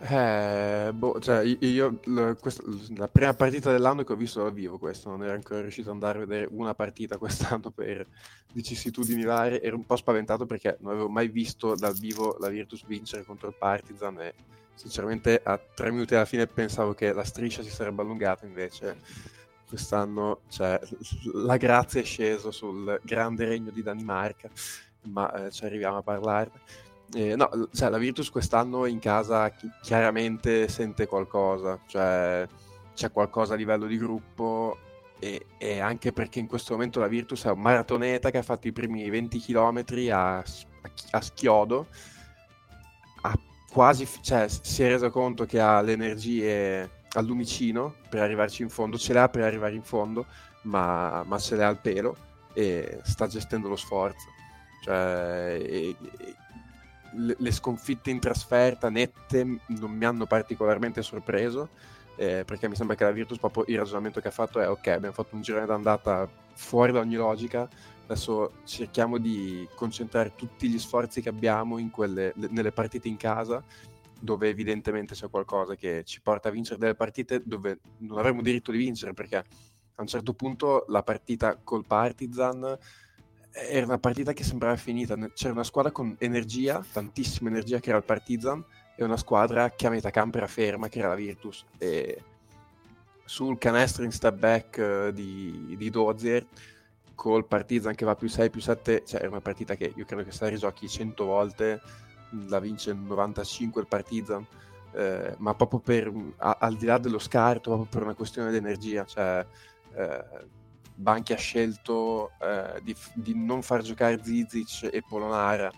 Eh, boh, cioè, io la, questa, la prima partita dell'anno che ho visto dal vivo, questo non ero ancora riuscito ad andare a vedere una partita quest'anno per vicissitudini varie. Ero un po' spaventato perché non avevo mai visto dal vivo la Virtus vincere contro il Partizan e sinceramente a tre minuti alla fine pensavo che la striscia si sarebbe allungata, invece quest'anno cioè, la grazia è scesa sul grande regno di Danimarca, ma eh, ci arriviamo a parlarne. Eh, no, cioè, la Virtus quest'anno in casa chi- chiaramente sente qualcosa, cioè c'è qualcosa a livello di gruppo e, e, anche perché in questo momento la Virtus è un maratoneta che ha fatto i primi 20 km a, a, a schiodo, ha quasi, cioè, si è reso conto che ha le energie al lumicino per arrivarci in fondo, ce le ha per arrivare in fondo, ma, ma ce le ha al pelo e sta gestendo lo sforzo. Cioè, e, le, le, sconfitte in trasferta nette non mi hanno particolarmente sorpreso. Eh, perché mi sembra che la Virtus proprio il ragionamento che ha fatto è ok, abbiamo fatto un girone d'andata fuori da ogni logica, adesso cerchiamo di concentrare tutti gli sforzi che abbiamo quelle, nelle partite in casa, dove evidentemente c'è qualcosa che ci porta a vincere delle partite dove non avremo diritto di vincere, perché a un certo punto la partita col Partizan era una partita che sembrava finita. C'era una squadra con energia, tantissima energia, che era il Partizan, e una squadra che a metà campo era ferma, che era la Virtus. E sul canestro in step back uh, di, di Dozier, col Partizan che va più 6, più 7, cioè era una partita che io credo che se la rigiochi 100 volte, la vince il 95 il Partizan. Eh, ma proprio per a, al di là dello scarto, proprio per una questione di energia, cioè eh, Banchi ha scelto eh, di, di, non far giocare Zizic e Polonara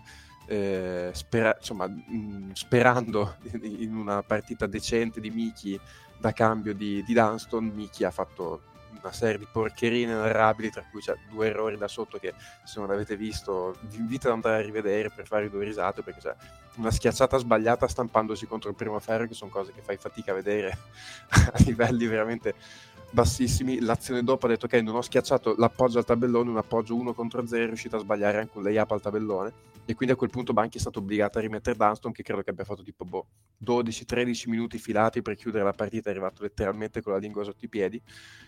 eh, spera, insomma, mh, sperando in una partita decente di Miki da cambio di, di Dunston Miki ha fatto una serie di porcherie inenarrabili tra cui c'è due errori da sotto che se non l'avete visto vi invito ad andare a rivedere per fare due risate perché c'è una schiacciata sbagliata stampandosi contro il primo ferro che sono cose che fai fatica a vedere a livelli veramente bassissimi. L'azione dopo ha detto: Ok, non ho schiacciato l'appoggio al tabellone, un appoggio 1 contro 0, è riuscito a sbagliare anche un layup al tabellone. E quindi a quel punto Banchi è stato obbligato a rimettere Dunston, che credo che abbia fatto tipo boh, 12-13 minuti filati per chiudere la partita. È arrivato letteralmente con la lingua sotto i piedi.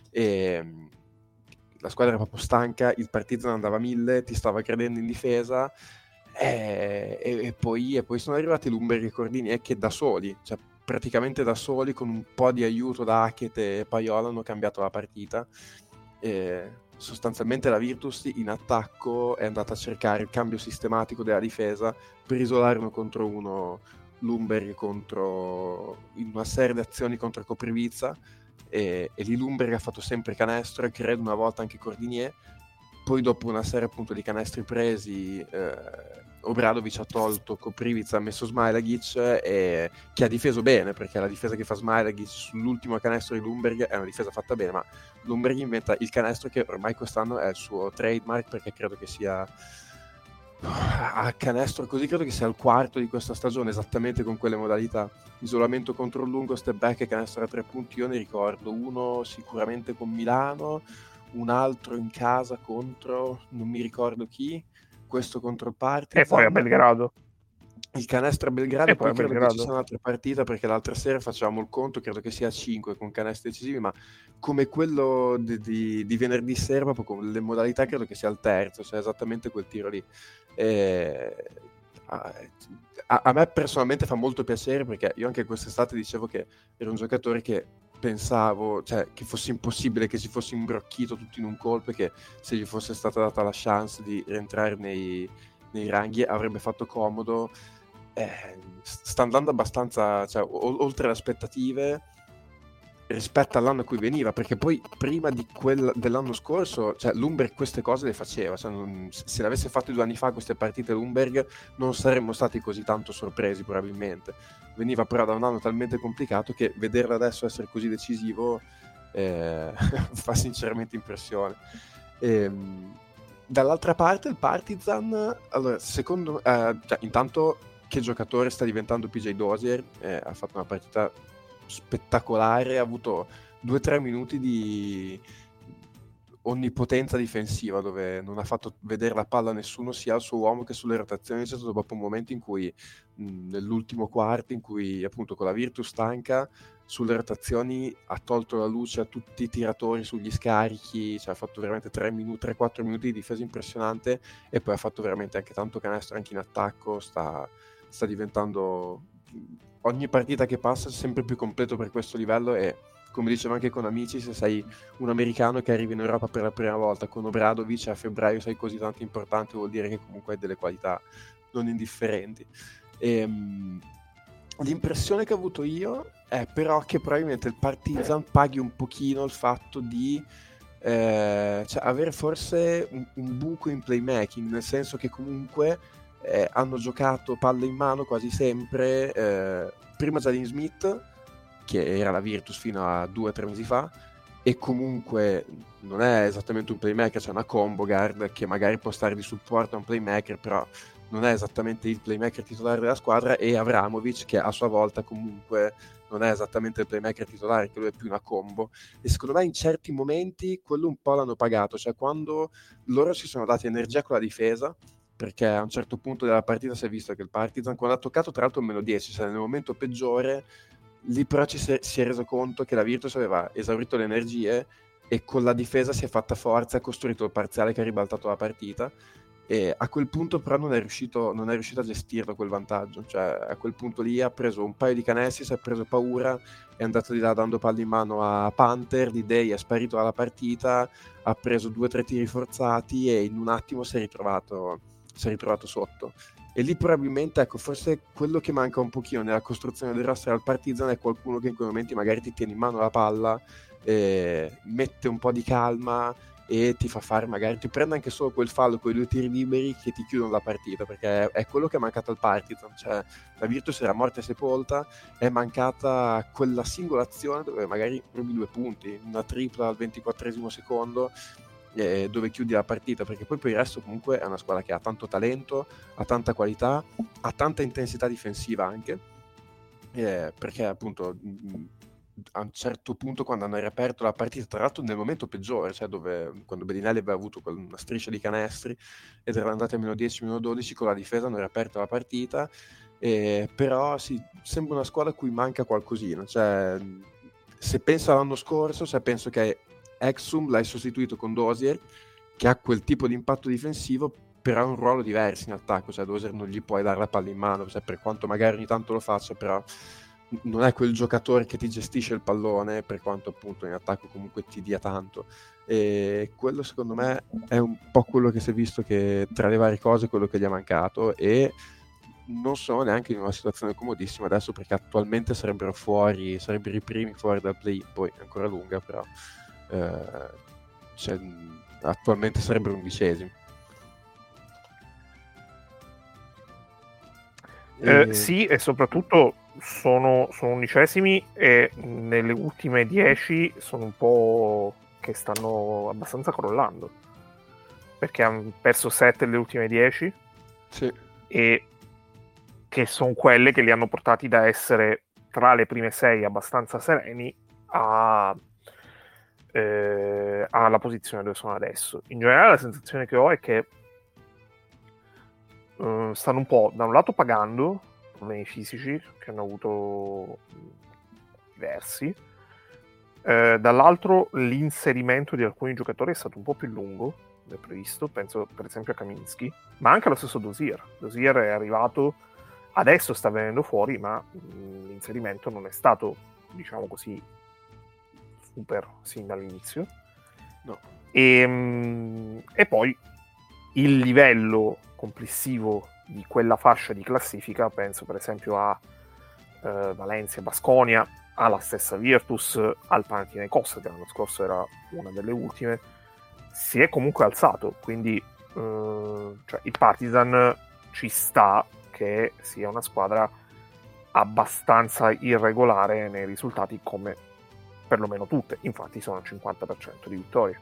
E la squadra era proprio stanca, il Partizan andava a mille, ti stava credendo in difesa e, e, e, poi, e poi, sono arrivati Lumberg e Cordini che da soli, cioè praticamente da soli con un po' di aiuto da Hackett e Paiola hanno cambiato la partita. E sostanzialmente la Virtus in attacco è andata a cercare il cambio sistematico della difesa per isolare uno contro uno Lumberg contro in una serie di azioni contro Coprivizza e, e lì Lumberg ha fatto sempre canestro e credo una volta anche Cordinier poi dopo una serie appunto di canestri presi eh, Obradovic ha tolto Koprivic, ha messo Smailagic e che ha difeso bene perché la difesa che fa Smailagic sull'ultimo canestro di Lumberg è una difesa fatta bene ma Lumberg inventa il canestro che ormai quest'anno è il suo trademark perché credo che sia a canestro così credo che sia il quarto di questa stagione esattamente con quelle modalità. Isolamento contro lungo step back e canestro a tre punti io ne ricordo uno sicuramente con Milano un altro in casa contro non mi ricordo chi questo contro Partizan. E poi a Belgrado. Il canestro a Belgrado e poi, poi credo che ci sia un'altra partita perché l'altra sera facciamo il conto, credo che sia a 5 con canestri decisivi, ma come quello di, di, di venerdì sera, proprio con le modalità, credo che sia il terzo, cioè esattamente quel tiro lì. E... A, a, me personalmente fa molto piacere perché io anche quest'estate dicevo che era un giocatore che pensavo cioè, che fosse impossibile che si fosse imbrocchito tutto in un colpo e che se gli fosse stata data la chance di rientrare nei, nei ranghi avrebbe fatto comodo. Eh, sta andando abbastanza cioè, o- oltre le aspettative rispetto all'anno a cui veniva, perché poi prima di quel, dell'anno scorso, cioè, Lumberg queste cose le faceva, cioè, non, se le avesse fatte due anni fa queste partite Lumberg non saremmo stati così tanto sorpresi probabilmente. Veniva però da un anno talmente complicato che vederlo adesso essere così decisivo eh, fa sinceramente impressione. E, ehm, dall'altra parte il Partizan, allora, secondo eh, cioè, intanto che giocatore sta diventando PJ Dozier, eh, ha fatto una partita spettacolare, ha avuto due o tre minuti di onnipotenza difensiva dove non ha fatto vedere la palla a nessuno sia al suo uomo che sulle rotazioni. C'è stato proprio un momento in cui nell'ultimo quarto in cui appunto con la Virtus stanca sulle rotazioni ha tolto la luce a tutti i tiratori sugli scarichi cioè ha fatto veramente 3 minuti 3-4 minuti di difesa impressionante e poi ha fatto veramente anche tanto canestro anche in attacco sta, sta diventando ogni partita che passa è sempre più completo per questo livello e come dicevo anche con amici, se sei un americano che arriva in Europa per la prima volta con Obradovic a febbraio sei così tanto importante, vuol dire che comunque hai delle qualità non indifferenti. E, um, l'impressione che ho avuto io è però che probabilmente il Partizan paghi un pochino il fatto di eh, cioè avere forse un, un, buco in playmaking, nel senso che comunque eh, hanno giocato palle in mano quasi sempre. Eh, prima Jalen Smith, che era la Virtus fino a due o tre mesi fa, e comunque non è esattamente un playmaker, c'è una combo guard che magari può stare di supporto a un playmaker, però non è esattamente il playmaker titolare della squadra, e Avramovic che a sua volta comunque non è esattamente il playmaker titolare, che lui è più una combo. E secondo me in certi momenti quello un po' l'hanno pagato, cioè quando loro si sono dati energia con la difesa, perché a un certo punto della partita si è visto che il Partizan, quando ha toccato tra l'altro meno 10, cioè nel momento peggiore, lì però ci si è, reso conto che la Virtus aveva esaurito le energie e con la difesa si è fatta forza, ha costruito il parziale che ha ribaltato la partita e a quel punto però non è riuscito, non è riuscito a gestirlo quel vantaggio, cioè a quel punto lì ha preso un paio di canestri, si è preso paura, è andato di là dando palle in mano a Panther, di Day è sparito dalla partita, ha preso due o tre tiri forzati e in un attimo si è ritrovato si è ritrovato sotto. E lì probabilmente, ecco, forse quello che manca un pochino nella costruzione del roster al Partizan è qualcuno che in quei momenti magari ti tiene in mano la palla, eh, mette un po' di calma e ti fa fare magari, ti prende anche solo quel fallo, quei due tiri liberi che ti chiudono la partita, perché è, quello che è mancato al Partizan, cioè la Virtus era morta e sepolta, è mancata quella singola azione dove magari rubi due punti, una tripla al 24 secondo eh, dove chiudi la partita, perché poi per il resto comunque è una squadra che ha tanto talento, ha tanta qualità, ha tanta intensità difensiva anche, eh, perché appunto a un certo punto quando hanno riaperto la partita, tra l'altro nel momento peggiore, cioè dove quando Bedinelli aveva avuto una striscia di canestri ed erano andati a meno 10, meno 12, con la difesa hanno riaperto la partita, eh, però sì, sembra una squadra a cui manca qualcosina, cioè se penso all'anno scorso, cioè penso che Exum l'hai sostituito con Dosier, che ha quel tipo di impatto difensivo, però ha un ruolo diverso in attacco, cioè Dosier non gli puoi dare la palla in mano, cioè, per quanto magari ogni tanto lo faccia, però non è quel giocatore che ti gestisce il pallone, per quanto appunto in attacco comunque ti dia tanto. E quello secondo me è un po' quello che si è visto che tra le varie cose quello che gli è mancato e non sono neanche in una situazione comodissima adesso perché attualmente sarebbero fuori, sarebbero i primi fuori dal play, poi è ancora lunga però eh, cioè, attualmente sarebbero undicesimi. Eh, sì, e soprattutto sono, sono undicesimi e nelle ultime dieci sono un po' che stanno abbastanza crollando perché hanno perso 7 nelle ultime 10 sì. e che sono quelle che li hanno portati da essere tra le prime 6 abbastanza sereni a, eh, alla posizione dove sono adesso. In generale la sensazione che ho è che eh, stanno un po' da un lato pagando problemi fisici che hanno avuto diversi, eh, dall'altro l'inserimento di alcuni giocatori è stato un po' più lungo del previsto, penso per esempio a Kaminsky, ma anche allo stesso Dosier. Dosier è arrivato, adesso sta venendo fuori, ma mh, l'inserimento non è stato, diciamo così, super sin dall'inizio. No. E, mh, e poi il livello complessivo di quella fascia di classifica, penso per esempio a eh, Valencia, Basconia, alla stessa Virtus, al Panathinaikos, che l'anno scorso era una delle ultime, si è comunque alzato, quindi eh, cioè, il Partizan ci sta che sia una squadra abbastanza irregolare nei risultati come perlomeno tutte, infatti sono al 50% di vittorie.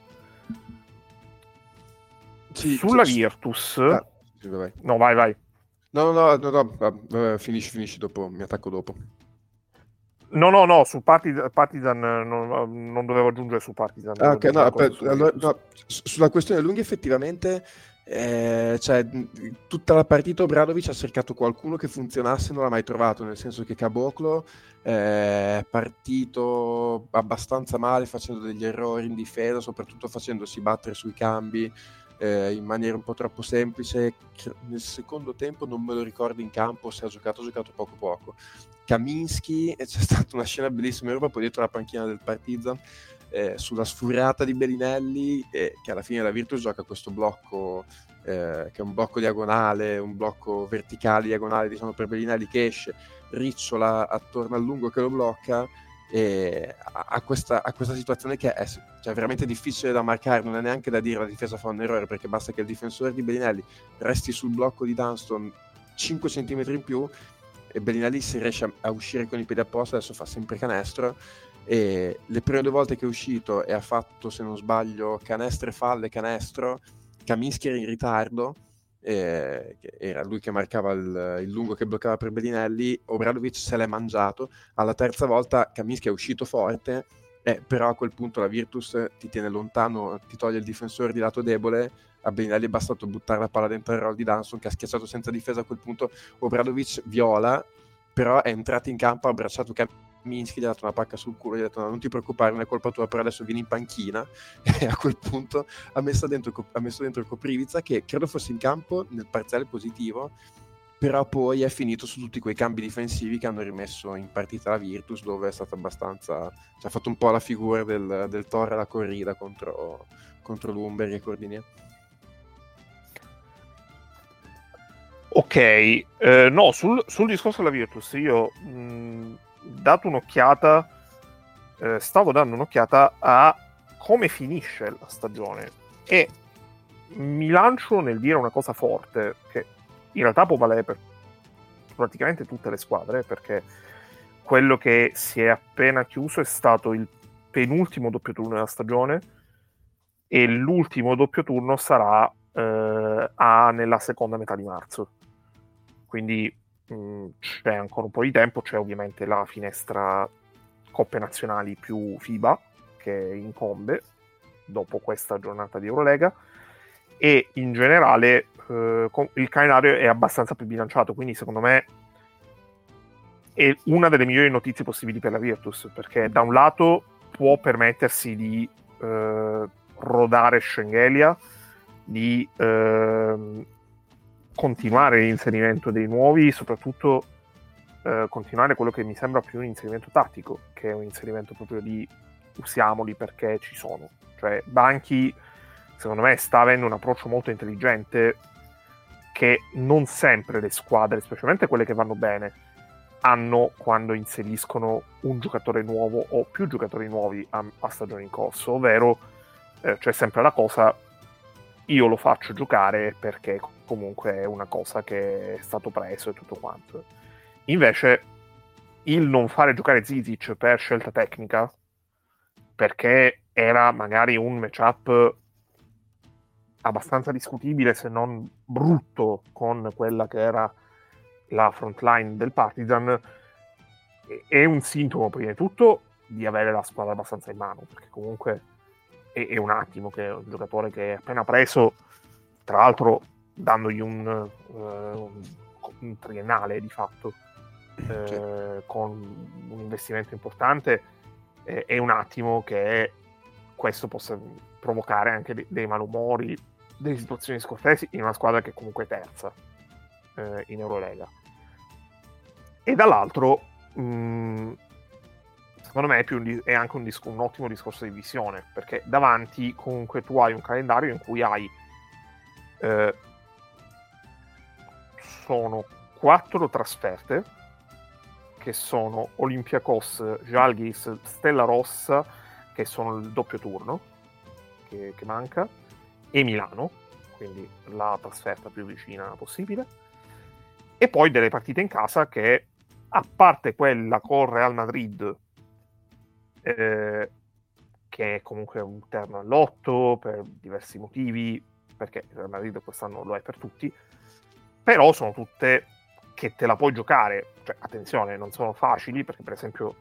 Sì, Sulla sì, Virtus... Ah, sì, vai. No, vai, vai. No, no, no, no, no finisci, finisci dopo, mi attacco dopo. No, no, no, su Partizan, Partizan non, non, dovevo aggiungere su Partizan. Ah, ok, no, aspetta, allora, no, sulla questione lunghi effettivamente eh, cioè, tutta la partita Obradovic ha cercato qualcuno che funzionasse non l'ha mai trovato, nel senso che Caboclo eh, è partito abbastanza male facendo degli errori in difesa, soprattutto facendosi battere sui cambi eh, in maniera un po' troppo semplice. Nel secondo tempo non me lo ricordo in campo se ha giocato, ha giocato poco poco. Kaminsky, c'è stata una scena bellissima, ero proprio dietro la panchina del Partizan, eh, sulla sfuriata di Bellinelli, eh, che alla fine la Virtus gioca questo blocco, eh, che è un blocco diagonale, un blocco verticale diagonale, diciamo per Bellinelli che esce, ricciola attorno al lungo che lo blocca, e a, questa, a questa situazione che è cioè, veramente difficile da marcare, non è neanche da dire la difesa fa un errore perché basta che il difensore di Bellinelli resti sul blocco di Dunston 5 cm in più e Bellinelli si riesce a, a uscire con i piedi a posto, adesso fa sempre canestro e le prime due volte che è uscito e ha fatto se non sbaglio canestro e falle canestro Kaminsky era in ritardo eh, era lui che marcava il, il, lungo che bloccava per Bellinelli, Obradovic se l'è mangiato, alla terza volta Kaminsky è uscito forte, eh, però a quel punto la Virtus ti tiene lontano, ti toglie il difensore di lato debole, a Bellinelli è bastato buttare la palla dentro il roll di Danson che ha schiacciato senza difesa. A quel punto, Obradovic viola, però è entrato in campo, ha abbracciato Kaminsky Minsky gli ha dato una pacca sul culo, gli ha detto no, non ti preoccupare, non è colpa tua, però adesso vieni in panchina e a quel punto ha messo dentro, ha messo dentro Copriviza che credo fosse in campo nel parziale positivo, però poi è finito su tutti quei cambi difensivi che hanno rimesso in partita la Virtus dove è stata abbastanza, cioè, ha fatto un po' la figura del, del Torre alla corrida contro, contro l'Umber e Cordinia. Ok, eh, no, sul, sul, discorso della Virtus io... Mh dato un'occhiata, eh, stavo dando un'occhiata a come finisce la stagione. E mi lancio nel dire una cosa forte che in realtà può valere per praticamente tutte le squadre perché quello che si è appena chiuso è stato il penultimo doppio turno della stagione e l'ultimo doppio turno sarà eh, a, nella seconda metà di marzo. Quindi Mm, c'è ancora un po' di tempo, c'è ovviamente la finestra coppe nazionali più FIBA che incombe dopo questa giornata di Eurolega. E in generale eh, il calendario è abbastanza più bilanciato, quindi secondo me è una delle migliori notizie possibili per la Virtus, perché da un lato può permettersi di eh, rodare Schengelia, di eh, continuare l'inserimento dei nuovi, soprattutto eh, continuare quello che mi sembra più un inserimento tattico, che è un inserimento proprio di usiamoli perché ci sono. Cioè, Banchi, secondo me, sta avendo un approccio molto intelligente che non sempre le squadre, specialmente quelle che vanno bene, hanno quando inseriscono un giocatore nuovo o più giocatori nuovi a, a stagione in corso, ovvero eh, c'è sempre la cosa io lo faccio giocare perché comunque è una cosa che è stato preso e tutto quanto. Invece il non fare giocare Zizic per scelta tecnica, perché era magari un matchup abbastanza discutibile se non brutto con quella che era la frontline del Partizan è un sintomo prima di tutto di avere la squadra abbastanza in mano perché comunque è, è un attimo che è un giocatore che è appena preso tra l'altro dandogli un, uh, un, un triennale di fatto sì. con un investimento importante eh, è un attimo che questo possa provocare anche dei, dei malumori delle situazioni scortesi in una squadra che comunque è terza eh, in Eurolega e dall'altro, mh, mm, secondo me, è, un, è anche un, un, ottimo discorso di visione, perché davanti comunque tu hai un calendario in cui hai... Eh, sono quattro trasferte, che sono Olympiacos, Jalgis, Stella Rossa, che sono il doppio turno, che, che manca, e Milano, quindi la trasferta più vicina possibile. E poi delle partite in casa che a parte quella con Real Madrid, eh, che è comunque un terno all'otto per diversi motivi, perché Real Madrid quest'anno lo è per tutti, però sono tutte che te la puoi giocare, cioè attenzione, non sono facili, perché per esempio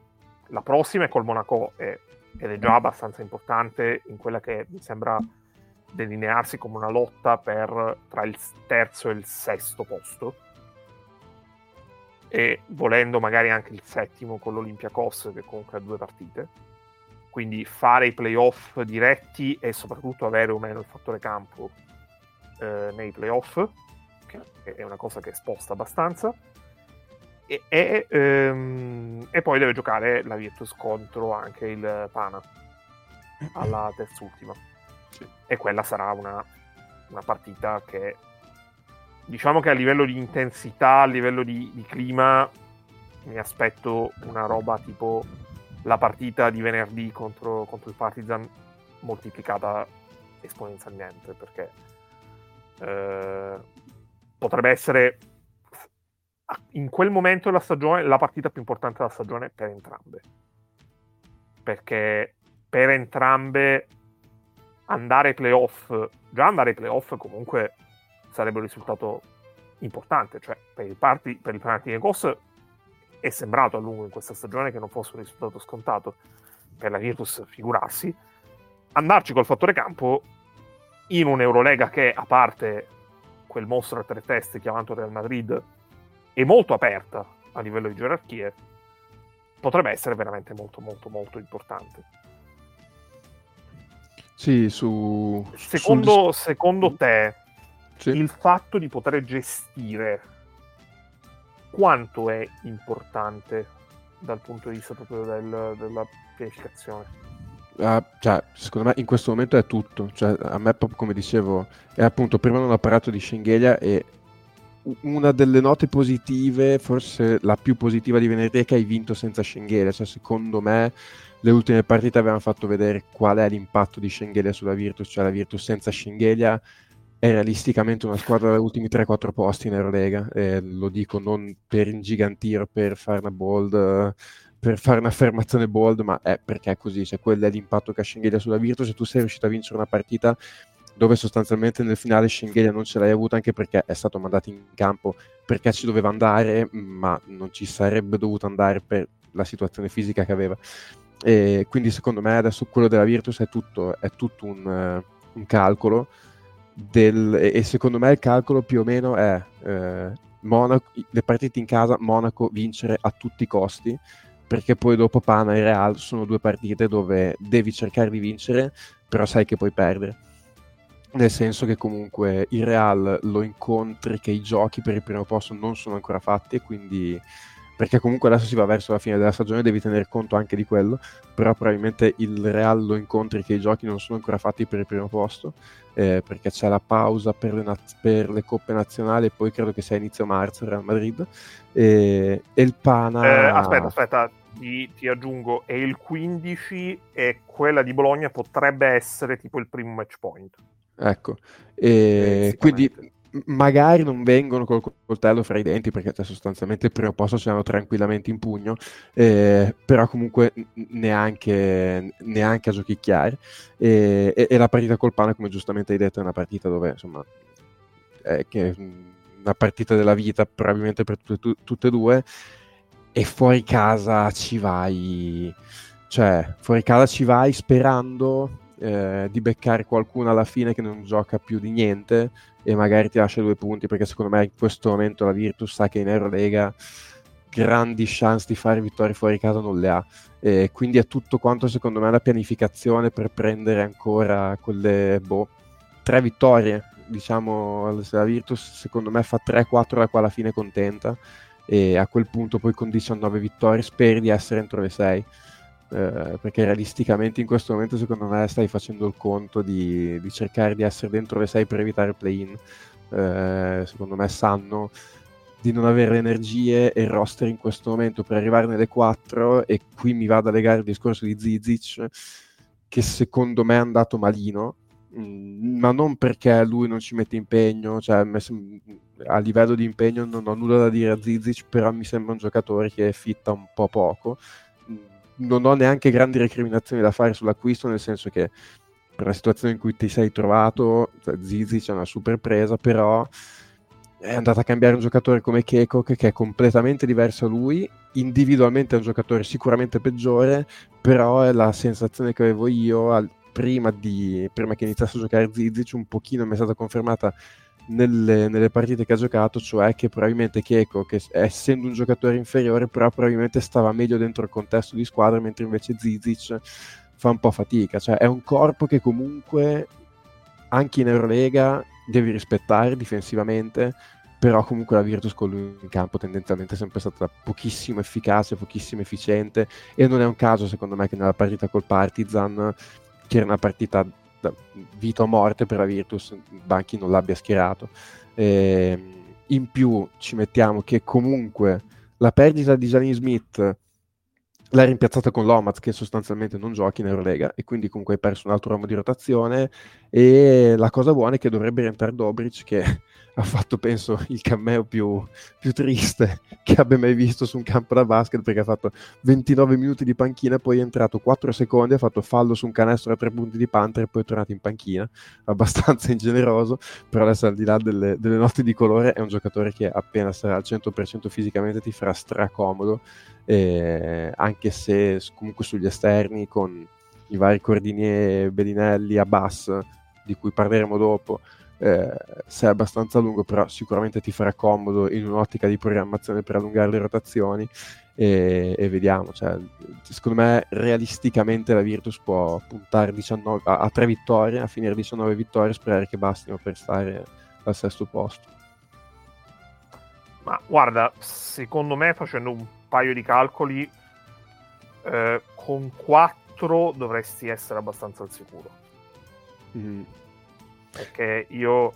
la prossima è col Monaco è, ed è già abbastanza importante in quella che mi sembra delinearsi come una lotta per, tra il terzo e il sesto posto e volendo magari anche il settimo con l'Olympiacos che comunque ha due partite. Quindi fare i playoff diretti e soprattutto avere o meno il fattore campo eh, nei playoff. Che è una cosa che sposta abbastanza. E, e, ehm, e, poi deve giocare la Virtus contro anche il Pana alla terzultima. Sì. e quella sarà una, una partita che diciamo che a livello di intensità, a livello di, di clima, mi aspetto una roba tipo la partita di venerdì contro, contro il Partizan moltiplicata esponenzialmente perché eh, potrebbe essere in quel momento della stagione la partita più importante della stagione per entrambe. Perché per entrambe andare ai playoff già andare ai playoff comunque sarebbe un risultato importante, cioè per il, party, per il Panathinaikos è sembrato a lungo in questa stagione che non fosse un risultato scontato per la Virtus figurarsi, andarci col fattore campo in un'Eurolega che a parte quel mostro a tre teste chiamato Real Madrid è molto aperta a livello di gerarchie potrebbe essere veramente molto molto molto importante. Sì su secondo, su... secondo te sì. il fatto di poter gestire quanto è importante dal punto di vista proprio del, della pianificazione. Uh, cioè, secondo me in questo momento è tutto. Cioè, a me, proprio come dicevo, è appunto prima non ho parlato di Schengelia e una delle note positive, forse la più positiva di venerdì, è che hai vinto senza Schengelia. Cioè, secondo me, le ultime partite avevano fatto vedere qual è l'impatto di Schengelia sulla Virtus. Cioè, la Virtus senza Schengelia è realisticamente una squadra dagli ultimi 3-4 posti in Eurolega, eh, lo dico non per ingigantire, per fare una bold, per fare un'affermazione bold, ma è perché è così, cioè quello è l'impatto che ha Schengelia sulla Virtus. E tu sei riuscito a vincere una partita dove sostanzialmente nel finale Schengelia non ce l'hai avuta anche perché è stato mandato in campo perché ci doveva andare, ma non ci sarebbe dovuto andare per la situazione fisica che aveva. E quindi secondo me adesso quello della Virtus è tutto, è tutto un, un calcolo del, e secondo me il calcolo più o meno è eh, Monaco, le partite in casa Monaco vincere a tutti i costi perché poi dopo Pana e Real sono due partite dove devi cercare di vincere, però sai che puoi perdere. Nel senso che comunque il Real lo incontri che i giochi per il primo posto non sono ancora fatti quindi perché comunque adesso si va verso la fine della stagione, devi tener conto anche di quello, però probabilmente il Real lo incontri che i giochi non sono ancora fatti per il primo posto, eh, perché c'è la pausa per le, naz- per le, coppe nazionali e poi credo che sia inizio marzo Real Madrid, e, e il Pana... Eh, aspetta, aspetta, ti, ti, aggiungo, e il 15 e quella di Bologna potrebbe essere tipo il primo match point. Ecco, e quindi magari non vengono col coltello fra i denti perché cioè, sostanzialmente il primo posto ce l'hanno tranquillamente in pugno, eh, però comunque neanche, neanche a giochicchiare. E, e, la partita col Pana, come giustamente hai detto, è una partita dove insomma è che una partita della vita probabilmente per tutte, tutte e due e fuori casa ci vai cioè fuori casa ci vai sperando eh, di beccare qualcuno alla fine che non gioca più di niente e magari ti lascia due punti perché secondo me in questo momento la Virtus sa che in Eurolega grandi chance di fare vittorie fuori casa non le ha. E quindi è tutto quanto secondo me la pianificazione per prendere ancora quelle boh, tre vittorie diciamo se la Virtus secondo me fa 3-4 da qua alla fine contenta e a quel punto poi con 19 vittorie speri di essere entro le 6 eh, perché realisticamente in questo momento secondo me stai facendo il conto di, di cercare di essere dentro le 6 per evitare il play-in. Eh, secondo me sanno di non avere le energie e il roster in questo momento per arrivare nelle 4 e qui mi vado a legare il discorso di Zizic che secondo me è andato malino mm, ma non perché lui non ci mette impegno cioè a livello di impegno non ho nulla da dire a Zizic però mi sembra un giocatore che fitta un po' poco non ho neanche grandi recriminazioni da fare sull'acquisto, nel senso che per la situazione in cui ti sei trovato, cioè, Zizi c'è una super presa, però è andata a cambiare un giocatore come Kekok che è completamente diverso da lui, individualmente è un giocatore sicuramente peggiore, però è la sensazione che avevo io al, prima, di, prima che iniziasse a giocare Zizic, un pochino mi è stata confermata nelle, nelle, partite che ha giocato, cioè che probabilmente Chieco, che essendo un giocatore inferiore, però probabilmente stava meglio dentro il contesto di squadra, mentre invece Zizic fa un po' fatica. Cioè è un corpo che comunque anche in Eurolega devi rispettare difensivamente, però comunque la Virtus con lui in campo tendenzialmente è sempre stata pochissimo efficace, pochissimo efficiente e non è un caso secondo me che nella partita col Partizan, che era una partita vita o morte per la Virtus, Banchi non l'abbia schierato. Eh, in più ci mettiamo che comunque la perdita di Janine Smith l'ha rimpiazzata con Lomas che sostanzialmente non giochi in Eurolega e quindi comunque hai perso un altro ramo di rotazione e la cosa buona è che dovrebbe rientrare Dobric che ha fatto penso il cameo più, più, triste che abbia mai visto su un campo da basket perché ha fatto 29 minuti di panchina poi è entrato 4 secondi ha fatto fallo su un canestro a 3 punti di Panther e poi è tornato in panchina. Abbastanza ingeneroso però adesso al di là delle, delle notti di colore è un giocatore che appena sarà al 100% fisicamente ti farà stracomodo eh, anche se comunque sugli esterni con i vari Cordinier, Bellinelli, Abbas di cui parleremo dopo eh, sei abbastanza lungo, però sicuramente ti farà comodo in un'ottica di programmazione per allungare le rotazioni e, e vediamo. Cioè, secondo me realisticamente la Virtus può puntare 19, a, a 3 vittorie, a finire 19 vittorie, sperare che bastino per stare al sesto posto. Ma guarda, secondo me facendo un paio di calcoli, eh, con 4 dovresti essere abbastanza al sicuro. Mm perché io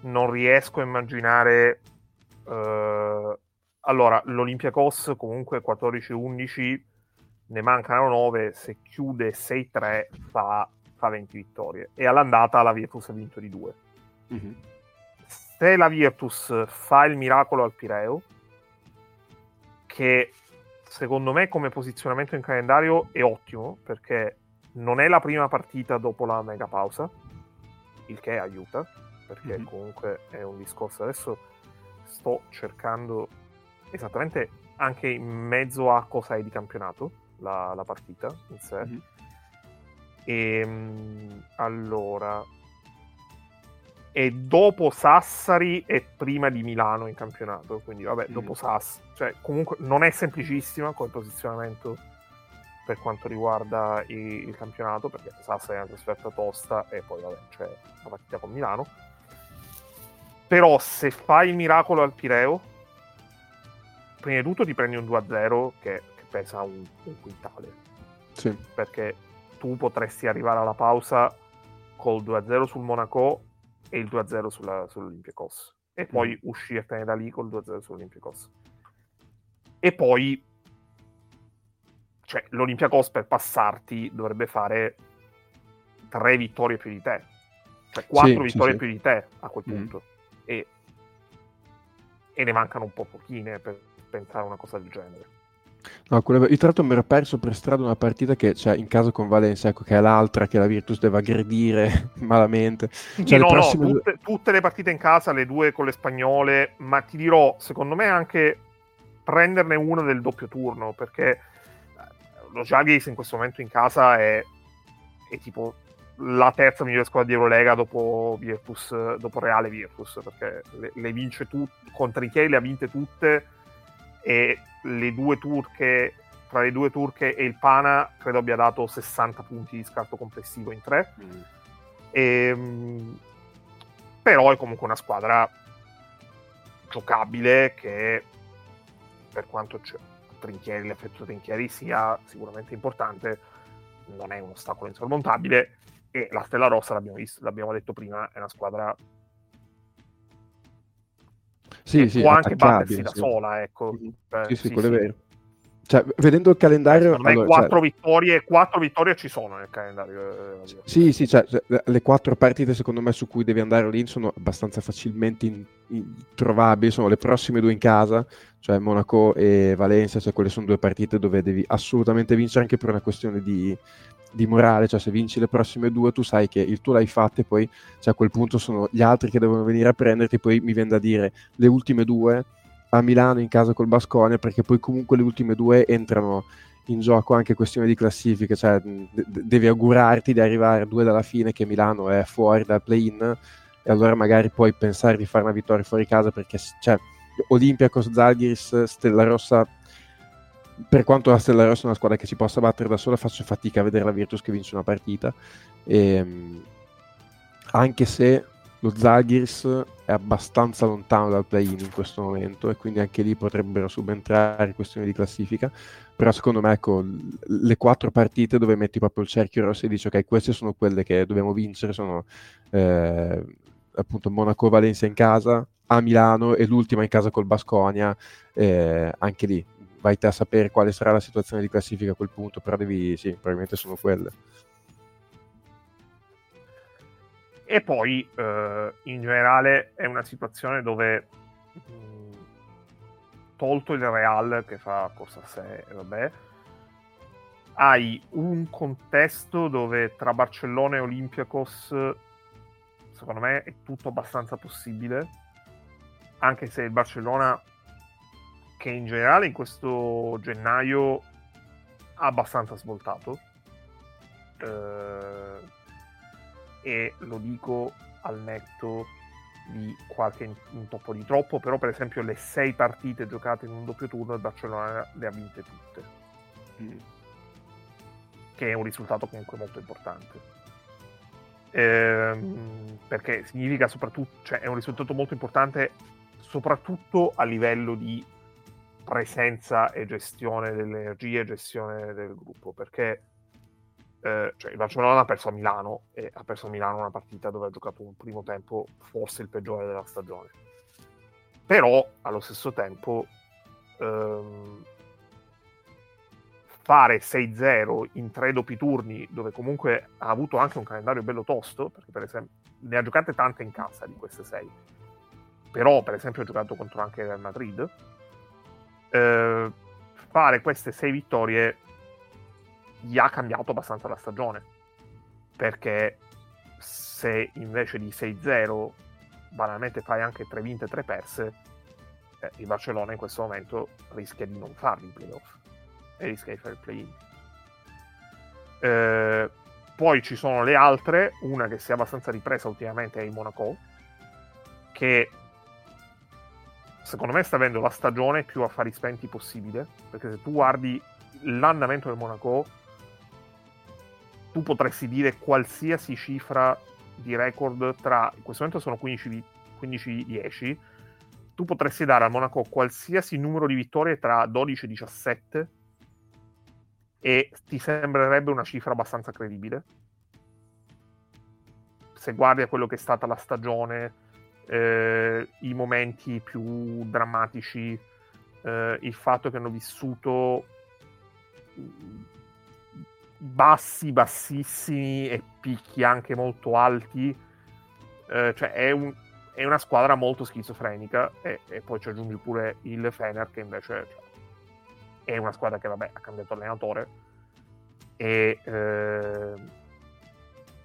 non riesco a immaginare uh, allora l'Olympiacos comunque 14-11 ne mancano 9 se chiude 6-3 fa, fa 20 vittorie e all'andata la Virtus ha vinto di 2 mm-hmm. se la Virtus fa il miracolo al Pireo che secondo me come posizionamento in calendario è ottimo perché non è la prima partita dopo la mega pausa il che aiuta, perché mm-hmm. comunque è un discorso. Adesso sto cercando esattamente anche in mezzo a cosa è di campionato la, la partita in sé. Mm-hmm. E allora è dopo Sassari e prima di Milano in campionato, quindi vabbè, mm. dopo Sass, cioè comunque non è semplicissima come posizionamento per quanto riguarda il, il campionato, perché Sassari è una trasferta tosta e poi vabbè, c'è la partita con Milano. Però se fai il miracolo al Pireo, prima di tutto ti prendi un 2-0 che, che pesa un, un quintale. Sì. Perché tu potresti arrivare alla pausa col 2-0 sul Monaco e il 2-0 sulla, sull'Olympiacos e poi mm. uscirtene da lì col 2-0 sull'Olympiacos. E poi cioè, l'Olympiacos per passarti dovrebbe fare tre vittorie più di te, cioè quattro sì, vittorie sì, più di te a quel mm. punto. E, e ne mancano un po' pochine per pensare a una cosa del genere. No, quella... Io tra l'altro mi ero perso per strada una partita che, cioè, in caso con Valencia, ecco, che è l'altra che la Virtus deve aggredire malamente. Cioè, no, prossime... no, tutte, tutte, le partite in casa, le due con le spagnole, ma ti dirò, secondo me anche prenderne una del doppio turno, perché eh, lo Jaguars in questo momento in casa è, è tipo la terza migliore squadra di Eurolega dopo Virtus, dopo Reale Virtus, perché le, le vince tutte, contro i Chiei le ha vinte tutte e le due turche, tra le due turche e il Pana, credo abbia dato 60 punti di scarto complessivo in tre. Mm. E, ehm, però è comunque una squadra giocabile che per quanto Trinchieri, l'effetto Trinchieri sia sicuramente importante, non è un ostacolo insormontabile e la Stella Rossa l'abbiamo visto, l'abbiamo detto prima, è una squadra sì, sì, può anche battersi da sola, ecco. Sì, sì, quello è vero. Cioè, vedendo il calendario... Allora, cioè quattro, cioè... vittorie, quattro vittorie ci sono nel calendario. Eh, sì, sì, cioè, le quattro partite secondo me su cui devi andare lì sono abbastanza facilmente in, in, trovabili, sono le prossime due in casa, cioè Monaco e Valencia, cioè quelle sono due partite dove devi assolutamente vincere anche per una questione di, di morale, cioè se vinci le prossime due tu sai che il tuo l'hai fatto e poi cioè, a quel punto sono gli altri che devono venire a prenderti, poi mi viene da dire le ultime due a Milano in casa col Basconia perché poi comunque le ultime due entrano in gioco anche questione di classifiche, cioè de- devi augurarti di arrivare a due dalla fine che Milano è fuori dal play-in e allora magari puoi pensare di fare una vittoria fuori casa perché cioè, Olympiacos, Zalgiris, Stella Rossa per quanto la Stella Rossa è una squadra che si possa battere da sola, faccio fatica a vedere la Virtus che vince una partita. E, ehm, anche se lo Zaghirs è abbastanza lontano dal play-in in questo momento e quindi anche lì potrebbero subentrare questioni di classifica. Però secondo me, ecco, le quattro partite dove metti proprio il cerchio rosso e dici ok, queste sono quelle che dobbiamo vincere, sono eh, appunto Monaco-Valencia in casa, a Milano e l'ultima in casa col Basconia, eh, anche lì vai te a sapere quale sarà la situazione di classifica a quel punto, però devi, sì, probabilmente sono quelle. E poi eh, in generale è una situazione dove mh, mm, tolto il Real che fa corsa a sé, vabbè, hai un contesto dove tra Barcellona e Olympiacos secondo me è tutto abbastanza possibile anche se il Barcellona che in generale in questo gennaio ha abbastanza svoltato. Eh, e lo dico al netto di qualche intoppo di troppo, però per esempio le sei partite giocate in un doppio turno il Barcellona le ha vinte tutte. Mm. Che è un risultato comunque molto importante. Ehm, perché significa soprattutto, cioè è un risultato molto importante soprattutto a livello di presenza e gestione delle energie gestione del gruppo perché eh, cioè il Barcellona ha perso a Milano e ha perso a Milano una partita dove ha giocato un primo tempo forse il peggiore della stagione. Però allo stesso tempo ehm, fare 6-0 in tre doppi turni dove comunque ha avuto anche un calendario bello tosto perché per esempio ne ha giocate tante in casa di queste sei però per esempio ha giocato contro anche il Real Madrid eh, fare queste sei vittorie gli ha cambiato abbastanza la stagione. Perché se invece di 6-0 banalmente fai anche 3 vinte e 3 perse, eh, il Barcellona in questo momento rischia di non farli i playoff e rischia di fare il play-in. Eh, poi ci sono le altre, una che si è abbastanza ripresa ultimamente è il Monaco, che secondo me sta avendo la stagione più affari spenti possibile, perché se tu guardi l'andamento del Monaco, tu potresti dire qualsiasi cifra di record tra, in questo momento sono 15-10, tu potresti dare al Monaco qualsiasi numero di vittorie tra 12 e 17 e ti sembrerebbe una cifra abbastanza credibile. Se guardi a quello che è stata la stagione, eh, i momenti più drammatici, eh, il fatto che hanno vissuto bassi, bassissimi e picchi anche molto alti, eh, cioè è, un, è, una squadra molto schizofrenica e, e, poi ci aggiungi pure il Fener che invece cioè, è una squadra che vabbè ha cambiato allenatore e eh,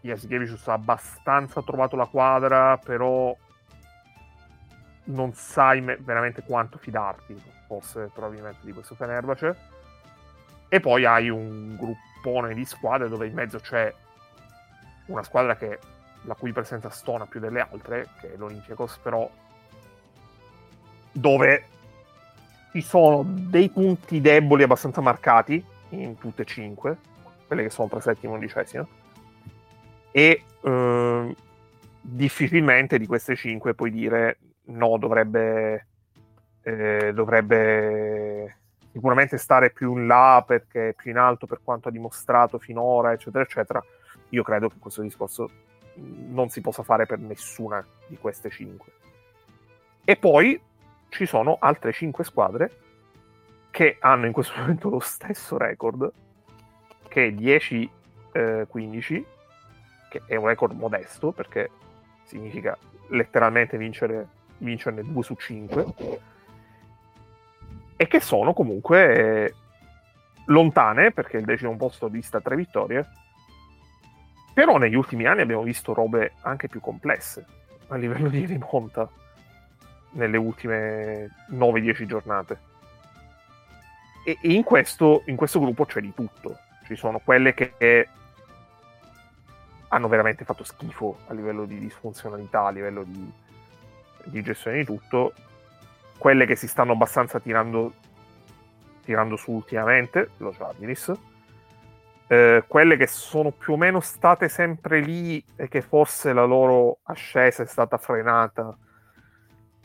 Jasikevicius ha abbastanza trovato la quadra però non sai me- veramente quanto fidarti forse probabilmente di questo Fenerbahce. E poi hai un gruppone di squadre dove in mezzo c'è una squadra che, la cui presenza stona più delle altre che è l'Olympiacos però dove ci sono dei punti deboli abbastanza marcati in tutte e cinque, quelle che sono tra settimo e undicesimo, e eh, difficilmente di queste cinque puoi dire no, dovrebbe, eh, dovrebbe sicuramente stare più in là perché è più in alto per quanto ha dimostrato finora, eccetera, eccetera. Io credo che questo discorso non si possa fare per nessuna di queste cinque. E poi ci sono altre 5 squadre che hanno in questo momento lo stesso record che è 10-15 eh, che è un record modesto perché significa letteralmente vincere, vincerne 2 su 5 e che sono comunque lontane perché il decimo posto dista 3 vittorie però negli ultimi anni abbiamo visto robe anche più complesse a livello di rimonta nelle ultime 9-10 giornate. E, in, questo, in questo gruppo c'è di tutto. Ci sono quelle che hanno veramente fatto schifo a livello di disfunzionalità, a livello di, di gestione di tutto, quelle che si stanno abbastanza tirando, tirando su ultimamente, lo Jardinis, eh, quelle che sono più o meno state sempre lì e che forse la loro ascesa è stata frenata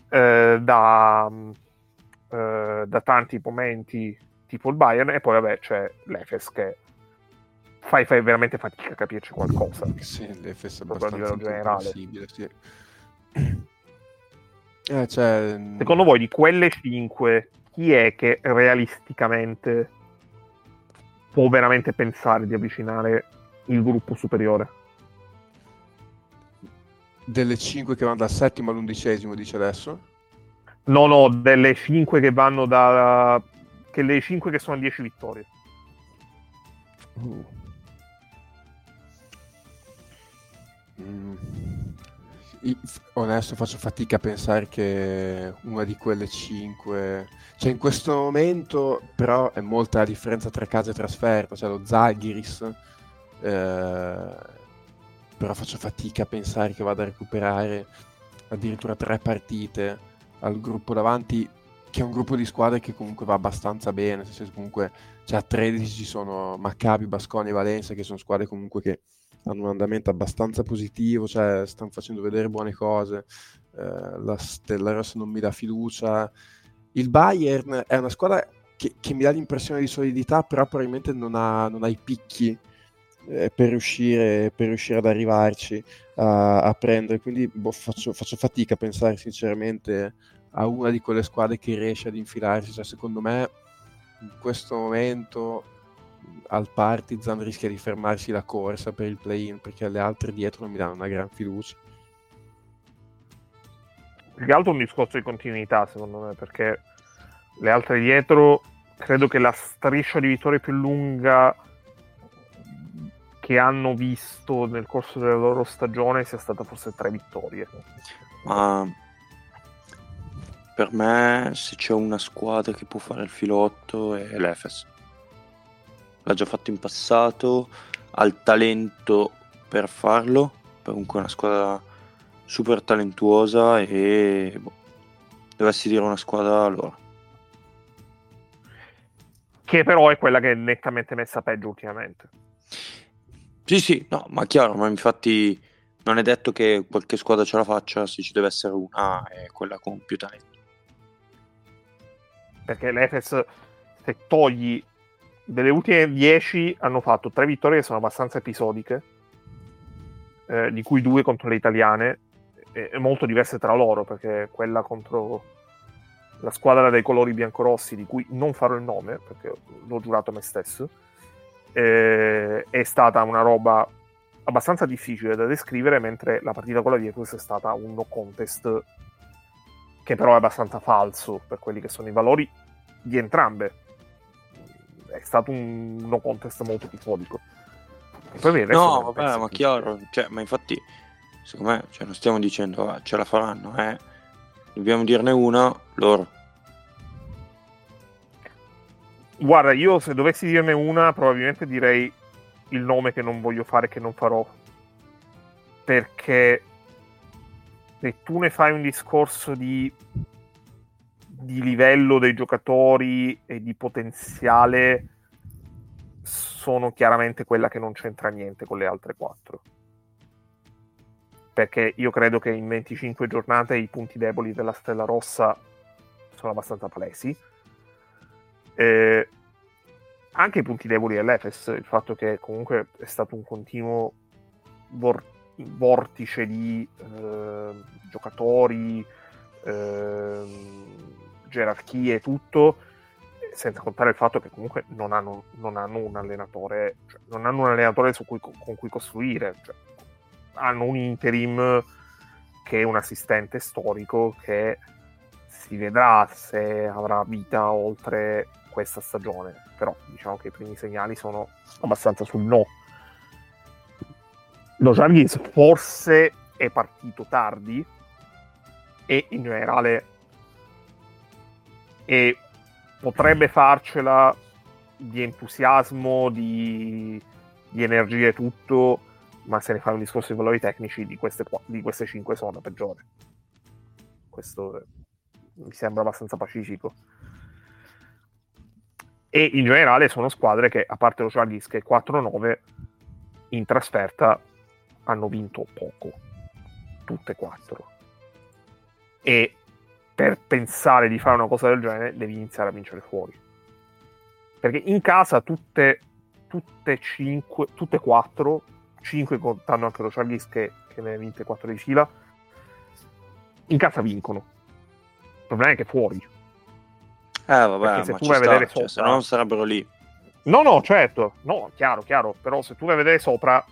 eh, da, eh, da, tanti momenti tipo il Bayern e poi vabbè c'è l'Efes che fai, fai veramente fatica a capirci qualcosa sì, l'Efes è abbastanza generale sì. Eh, cioè... secondo voi di quelle 5 chi è che realisticamente può veramente pensare di avvicinare il gruppo superiore delle 5 che vanno dal settimo all'undicesimo, dice adesso? No, no, delle 5 che vanno da... che le 5 che sono a 10 vittorie. Uh. Onesto, faccio fatica a pensare che una di quelle 5... Cioè, in questo momento, però, è molta la differenza tra casa e trasferta. Cioè, lo Zalgiris... Eh però faccio fatica a pensare che vada a recuperare addirittura tre partite al gruppo davanti, che è un gruppo di squadre che comunque va abbastanza bene, senso comunque cioè, a 13 ci sono Maccabi, Basconi e Valencia, che sono squadre comunque che hanno un andamento abbastanza positivo, cioè stanno facendo vedere buone cose, eh, la Stella Rossa non mi dà fiducia, il Bayern è una squadra che, che mi dà l'impressione di solidità, però probabilmente non ha, non ha i picchi eh, per, riuscire, per, riuscire, ad arrivarci a, a prendere. Quindi boh, faccio, faccio, fatica a pensare sinceramente a una di quelle squadre che riesce ad infilarsi. Cioè, secondo me in questo momento al Partizan rischia di fermarsi la corsa per il play-in perché le altre dietro non mi danno una gran fiducia. Più che altro un discorso di continuità secondo me perché le altre dietro credo che la striscia di vittorie più lunga che hanno visto nel corso della loro stagione sia stata forse tre vittorie. Ma per me se c'è una squadra che può fare il filotto è l'Efes. L'ha già fatto in passato, ha il talento per farlo, comunque è una squadra super talentuosa e boh, dovessi dire una squadra loro. Che però è quella che è nettamente messa peggio ultimamente. Sì, sì, no, ma chiaro, ma infatti non è detto che qualche squadra ce la faccia, se ci deve essere una è quella con più talento. Perché l'Efes, se togli delle ultime 10, hanno fatto tre vittorie che sono abbastanza episodiche, eh, di cui due contro le italiane, e molto diverse tra loro, perché quella contro la squadra dei colori biancorossi, di cui non farò il nome, perché l'ho giurato a me stesso, eh, è stata una roba abbastanza difficile da descrivere, mentre la partita con la Virtus è stata un no contest che però è abbastanza falso per quelli che sono i valori di entrambe. È stato un no contest molto episodico. no, vabbè, ma chiaro, cioè, ma infatti, secondo me, cioè, non stiamo dicendo ah, ce la faranno, eh. Dobbiamo dirne una, loro. Guarda, io se dovessi dirne una, probabilmente direi il nome che non voglio fare, che non farò. Perché se tu ne fai un discorso di, di livello dei giocatori e di potenziale, sono chiaramente quella che non c'entra niente con le altre quattro. Perché io credo che in 25 giornate i punti deboli della Stella Rossa sono abbastanza palesi eh, anche i punti deboli dell'Efes, il fatto che comunque è stato un continuo vor- vortice di eh, giocatori, eh, gerarchie e tutto, senza contare il fatto che comunque non hanno, non hanno un allenatore, cioè, non hanno un allenatore cui, con cui costruire, cioè, hanno un interim che è un assistente storico che si vedrà se avrà vita oltre questa stagione, però diciamo che i primi segnali sono abbastanza sul no. Lo Jarvis forse è partito tardi e in generale e potrebbe farcela di entusiasmo, di, di energia e tutto, ma se ne fa un discorso di valori tecnici di queste, di queste 5 sono la peggiore. Questo mi sembra abbastanza pacifico e in generale sono squadre che, a parte lo Chargis che è 4-9, in trasferta hanno vinto poco, tutte e quattro. E per pensare di fare una cosa del genere devi iniziare a vincere fuori. Perché in casa tutte, tutte, cinque, tutte quattro, 5 contando anche lo Chargis che, che ne ha vinte 4 di fila, in casa vincono. Il problema è che fuori eh, vabbè, se tu vai a vedere cioè, sopra... se no non sarebbero lì. No, no, certo. No, chiaro, chiaro. Però se tu vai a vedere sopra,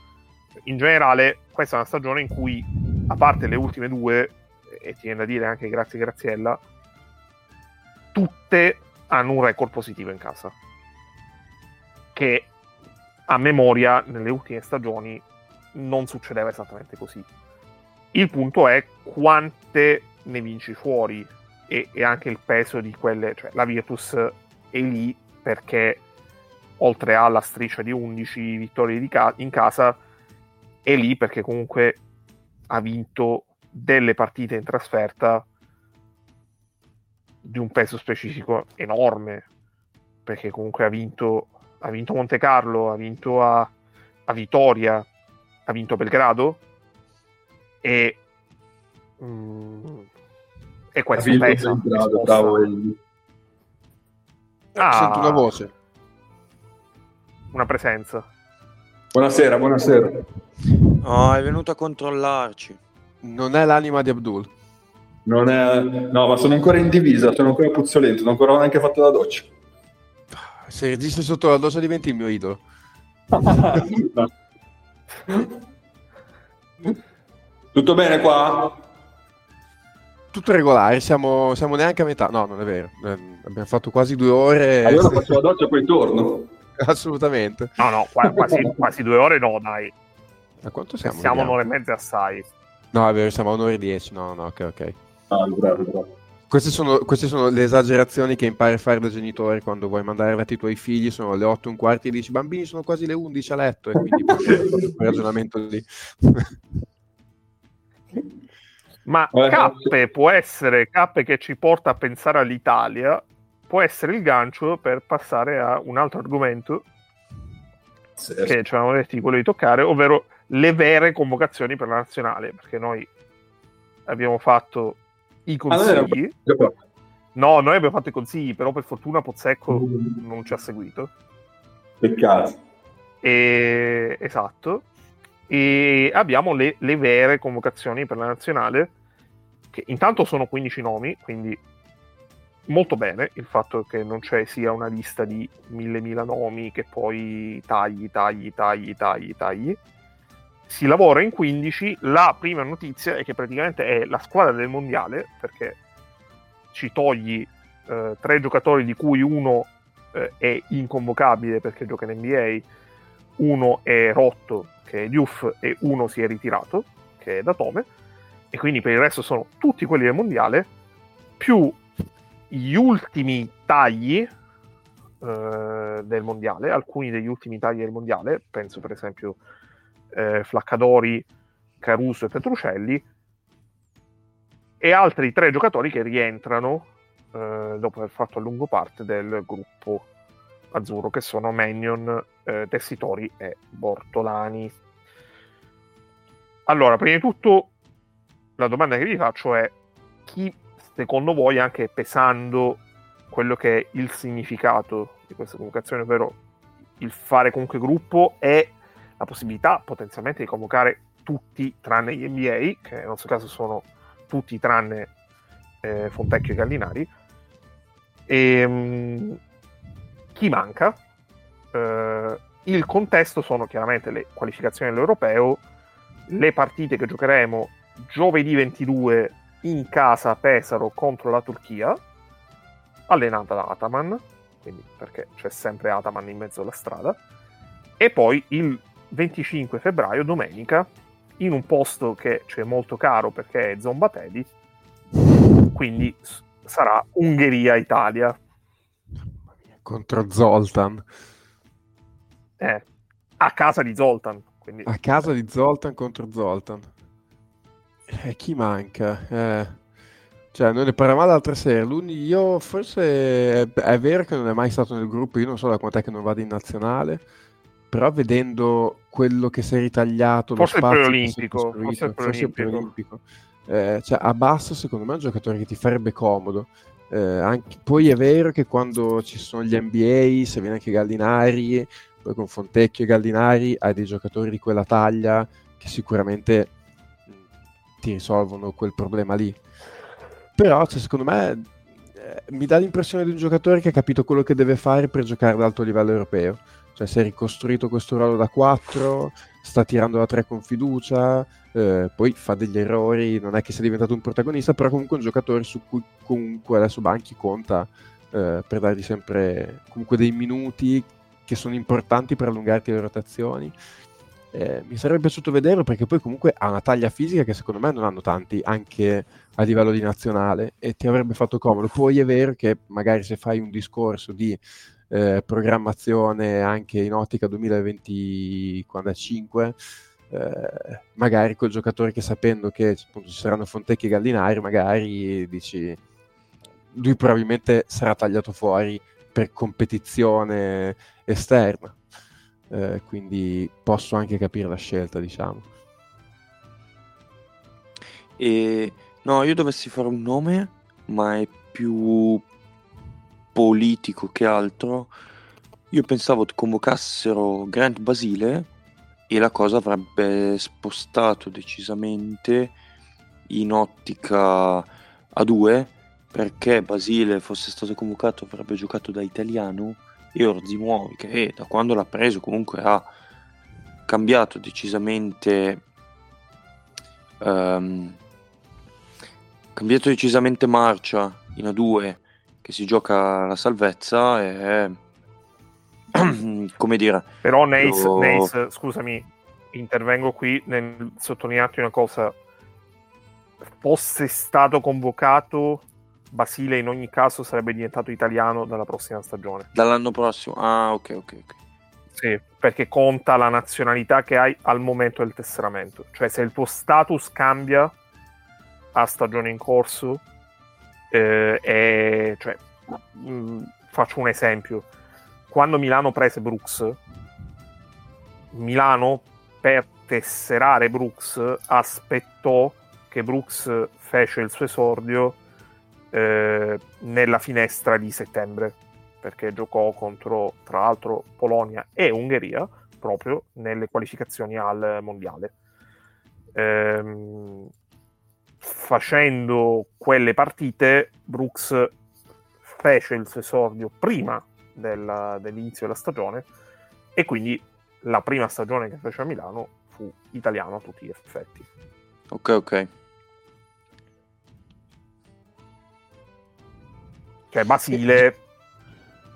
in generale, questa è una stagione in cui, a parte le ultime due, e ti viene da dire anche grazie Graziella, tutte hanno un record positivo in casa. Che a memoria, nelle ultime stagioni, non succedeva esattamente così. Il punto è quante ne vinci fuori e, e, anche il peso di quelle, cioè la Virtus è lì perché oltre alla striscia di 11 vittorie ca- in casa è lì perché comunque ha vinto delle partite in trasferta di un peso specifico enorme perché comunque ha vinto ha vinto Monte Carlo ha vinto a, a Vitoria ha vinto Belgrado e mm, e questo è pesa. Bravo, bravo Elvi. Ah, Sento una voce. Una presenza. Buonasera, buonasera. Oh, è venuto a controllarci. Non è l'anima di Abdul. Non è... No, ma sono ancora in divisa, sono ancora puzzolento, non ho ancora neanche fatto la doccia. Se registri sotto la doccia diventi il mio idolo. Tutto bene qua? tutto regolare, siamo, siamo, neanche a metà. No, non è vero. Eh, abbiamo fatto quasi due ore. Allora faccio la doccia e poi torno. Assolutamente. No, no, quasi, quasi, due ore no, dai. A quanto siamo? Siamo un'ora e mezza assai. No, è vero, siamo a un'ora e dieci. No, no, ok, ok. Ah, bravo, bravo. Queste sono, queste sono, le esagerazioni che impari a fare da genitore quando vuoi mandare avanti i tuoi figli. Sono le 8 e un quarto e dici bambini sono quasi le 11 a letto e quindi un ragionamento lì. Ma eh, Cappe può essere, Cappe che ci porta a pensare all'Italia, può essere il gancio per passare a un altro argomento sì, che ci avevamo detto di quello di toccare, ovvero le vere convocazioni per la nazionale, perché noi abbiamo fatto i consigli. Ah, no, noi abbiamo fatto i consigli, però per fortuna Pozzecco mm. non ci ha seguito. Peccato. E... Esatto. E abbiamo le, le vere convocazioni per la nazionale, che intanto sono 15 nomi, quindi molto bene il fatto che non c'è sia una lista di mille mila nomi che poi tagli, tagli, tagli, tagli, tagli. Si lavora in 15. La prima notizia è che praticamente è la squadra del mondiale, perché ci togli eh, tre giocatori di cui uno eh, è inconvocabile perché gioca in NBA, uno è rotto, che è Diouf, e uno si è ritirato, che è Datome, e quindi per il resto sono tutti quelli del mondiale, più gli ultimi tagli eh, del mondiale, alcuni degli ultimi tagli del mondiale, penso per esempio eh, Flaccadori, Caruso e Petrucelli, e altri tre giocatori che rientrano eh, dopo aver fatto a lungo parte del gruppo azzurro, che sono Magnon, eh, Tessitori e Bortolani. Allora, prima di tutto, la domanda che vi faccio è chi secondo voi, anche pesando quello che è il significato di questa convocazione, ovvero il fare comunque gruppo e la possibilità potenzialmente di convocare tutti tranne gli NBA, che nel nostro caso sono tutti tranne eh, Fontecchio e Gallinari. E, um, chi manca? Uh, il contesto sono chiaramente le qualificazioni all'europeo, le partite che giocheremo giovedì 22 in casa a Pesaro contro la Turchia, allenata da Ataman, quindi perché c'è sempre Ataman in mezzo alla strada, e poi il 25 febbraio, domenica, in un posto che c'è molto caro perché è Zombateli, quindi sarà Ungheria-Italia. Contro Zoltan. Eh, a casa di Zoltan. Quindi... A casa di Zoltan contro Zoltan. Eh, chi manca? Eh. Cioè, noi ne parlavamo l'altra sera. Io forse è, è, vero che non è mai stato nel gruppo, io non so da quant'è che non vado in nazionale, però vedendo quello che si è ritagliato, forse lo spazio il preolimpico, forse il preolimpico. Eh, cioè, a basso secondo me è un giocatore che ti farebbe comodo. Eh, anche, poi è vero che quando ci sono gli NBA, se viene anche Gallinari, poi con Fontecchio e Gallinari hai dei giocatori di quella taglia che sicuramente ti risolvono quel problema lì. Però, cioè, secondo me, eh, mi dà l'impressione di un giocatore che ha capito quello che deve fare per giocare ad alto livello europeo. Cioè, si è ricostruito questo ruolo da 4, sta tirando da 3 con fiducia, eh, poi fa degli errori, non è che sia diventato un protagonista, però comunque un giocatore su cui comunque adesso Banchi conta eh, per dargli sempre comunque dei minuti che sono importanti per allungarti le rotazioni eh, mi sarebbe piaciuto vederlo perché poi comunque ha una taglia fisica che secondo me non hanno tanti anche a livello di nazionale e ti avrebbe fatto comodo. Poi è vero che magari se fai un discorso di eh, programmazione anche in ottica 2025, eh, magari quel giocatore che sapendo che appunto, ci saranno Fontecchi e Gallinari, magari dici lui probabilmente sarà tagliato fuori per competizione esterna eh, quindi posso anche capire la scelta, diciamo. E no, io dovessi fare un nome, ma è più politico che altro. Io pensavo convocassero Grant Basile e la cosa avrebbe spostato decisamente in ottica a due perché Basile fosse stato convocato avrebbe giocato da italiano e Orzimuovi che da quando l'ha preso comunque ha cambiato decisamente um, cambiato decisamente marcia in A2 che si gioca la salvezza e come dire però Nace, lo... Nace scusami intervengo qui nel sottolinearti una cosa fosse stato convocato Basile in ogni caso sarebbe diventato italiano dalla prossima stagione. Dall'anno prossimo? Ah, ok, ok, ok. Sì, perché conta la nazionalità che hai al momento del tesseramento. Cioè, se il tuo status cambia a stagione in corso eh, è, cioè, mh, mm, faccio un esempio. Quando Milano prese Brooks Milano per tesserare Brooks aspettò che Brooks fece il suo esordio eh, nella finestra di settembre perché giocò contro tra l'altro Polonia e Ungheria proprio nelle qualificazioni al mondiale. Ehm, facendo quelle partite Brooks fece il suo esordio prima della, dell'inizio della stagione e quindi la prima stagione che fece a Milano fu italiano a tutti gli effetti. Ok, ok. Cioè Basile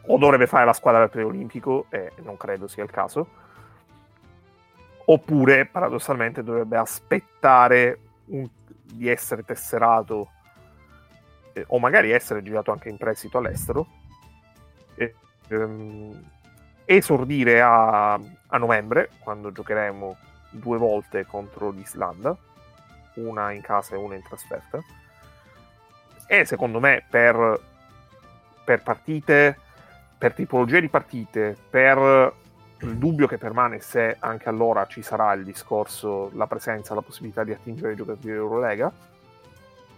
o dovrebbe fare la squadra del preolimpico e non credo sia il caso oppure paradossalmente dovrebbe aspettare un, di essere tesserato eh, o magari essere girato anche in prestito all'estero e, ehm, esordire a, a novembre quando giocheremo due volte contro l'Islanda una in casa e una in trasferta. E secondo me per, per partite per tipologie di partite per il dubbio che permane se anche allora ci sarà il discorso, la presenza, la possibilità di attingere i giocatori Eurolega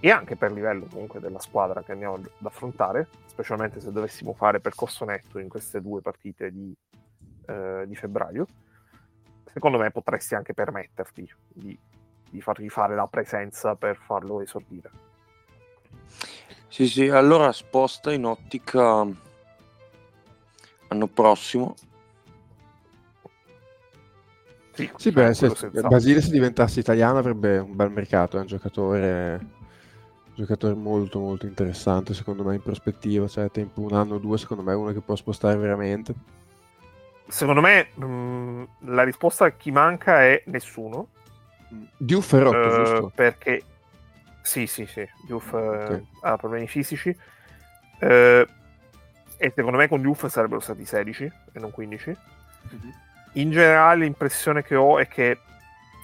e anche per livello comunque della squadra che andiamo ad affrontare, specialmente se dovessimo fare percorso netto in queste due partite di, eh, di febbraio, secondo me potresti anche permetterti di, di fargli fare la presenza per farlo esordire. Sì, sì, allora sposta in ottica anno prossimo sì, sì beh, se, Basile se diventasse italiano avrebbe un bel mercato, è un giocatore, un giocatore molto molto interessante secondo me in prospettiva, cioè tempo un anno o due secondo me è uno che può spostare veramente. Secondo me mh, mm, la risposta a chi manca è nessuno. Diouf è rotto, uh, giusto? Perché sì, sì, sì, Diouf okay. uh, ha problemi fisici. Uh, e secondo me con Diouf sarebbero stati 16 e non 15. Mm-hmm in generale l'impressione che ho è che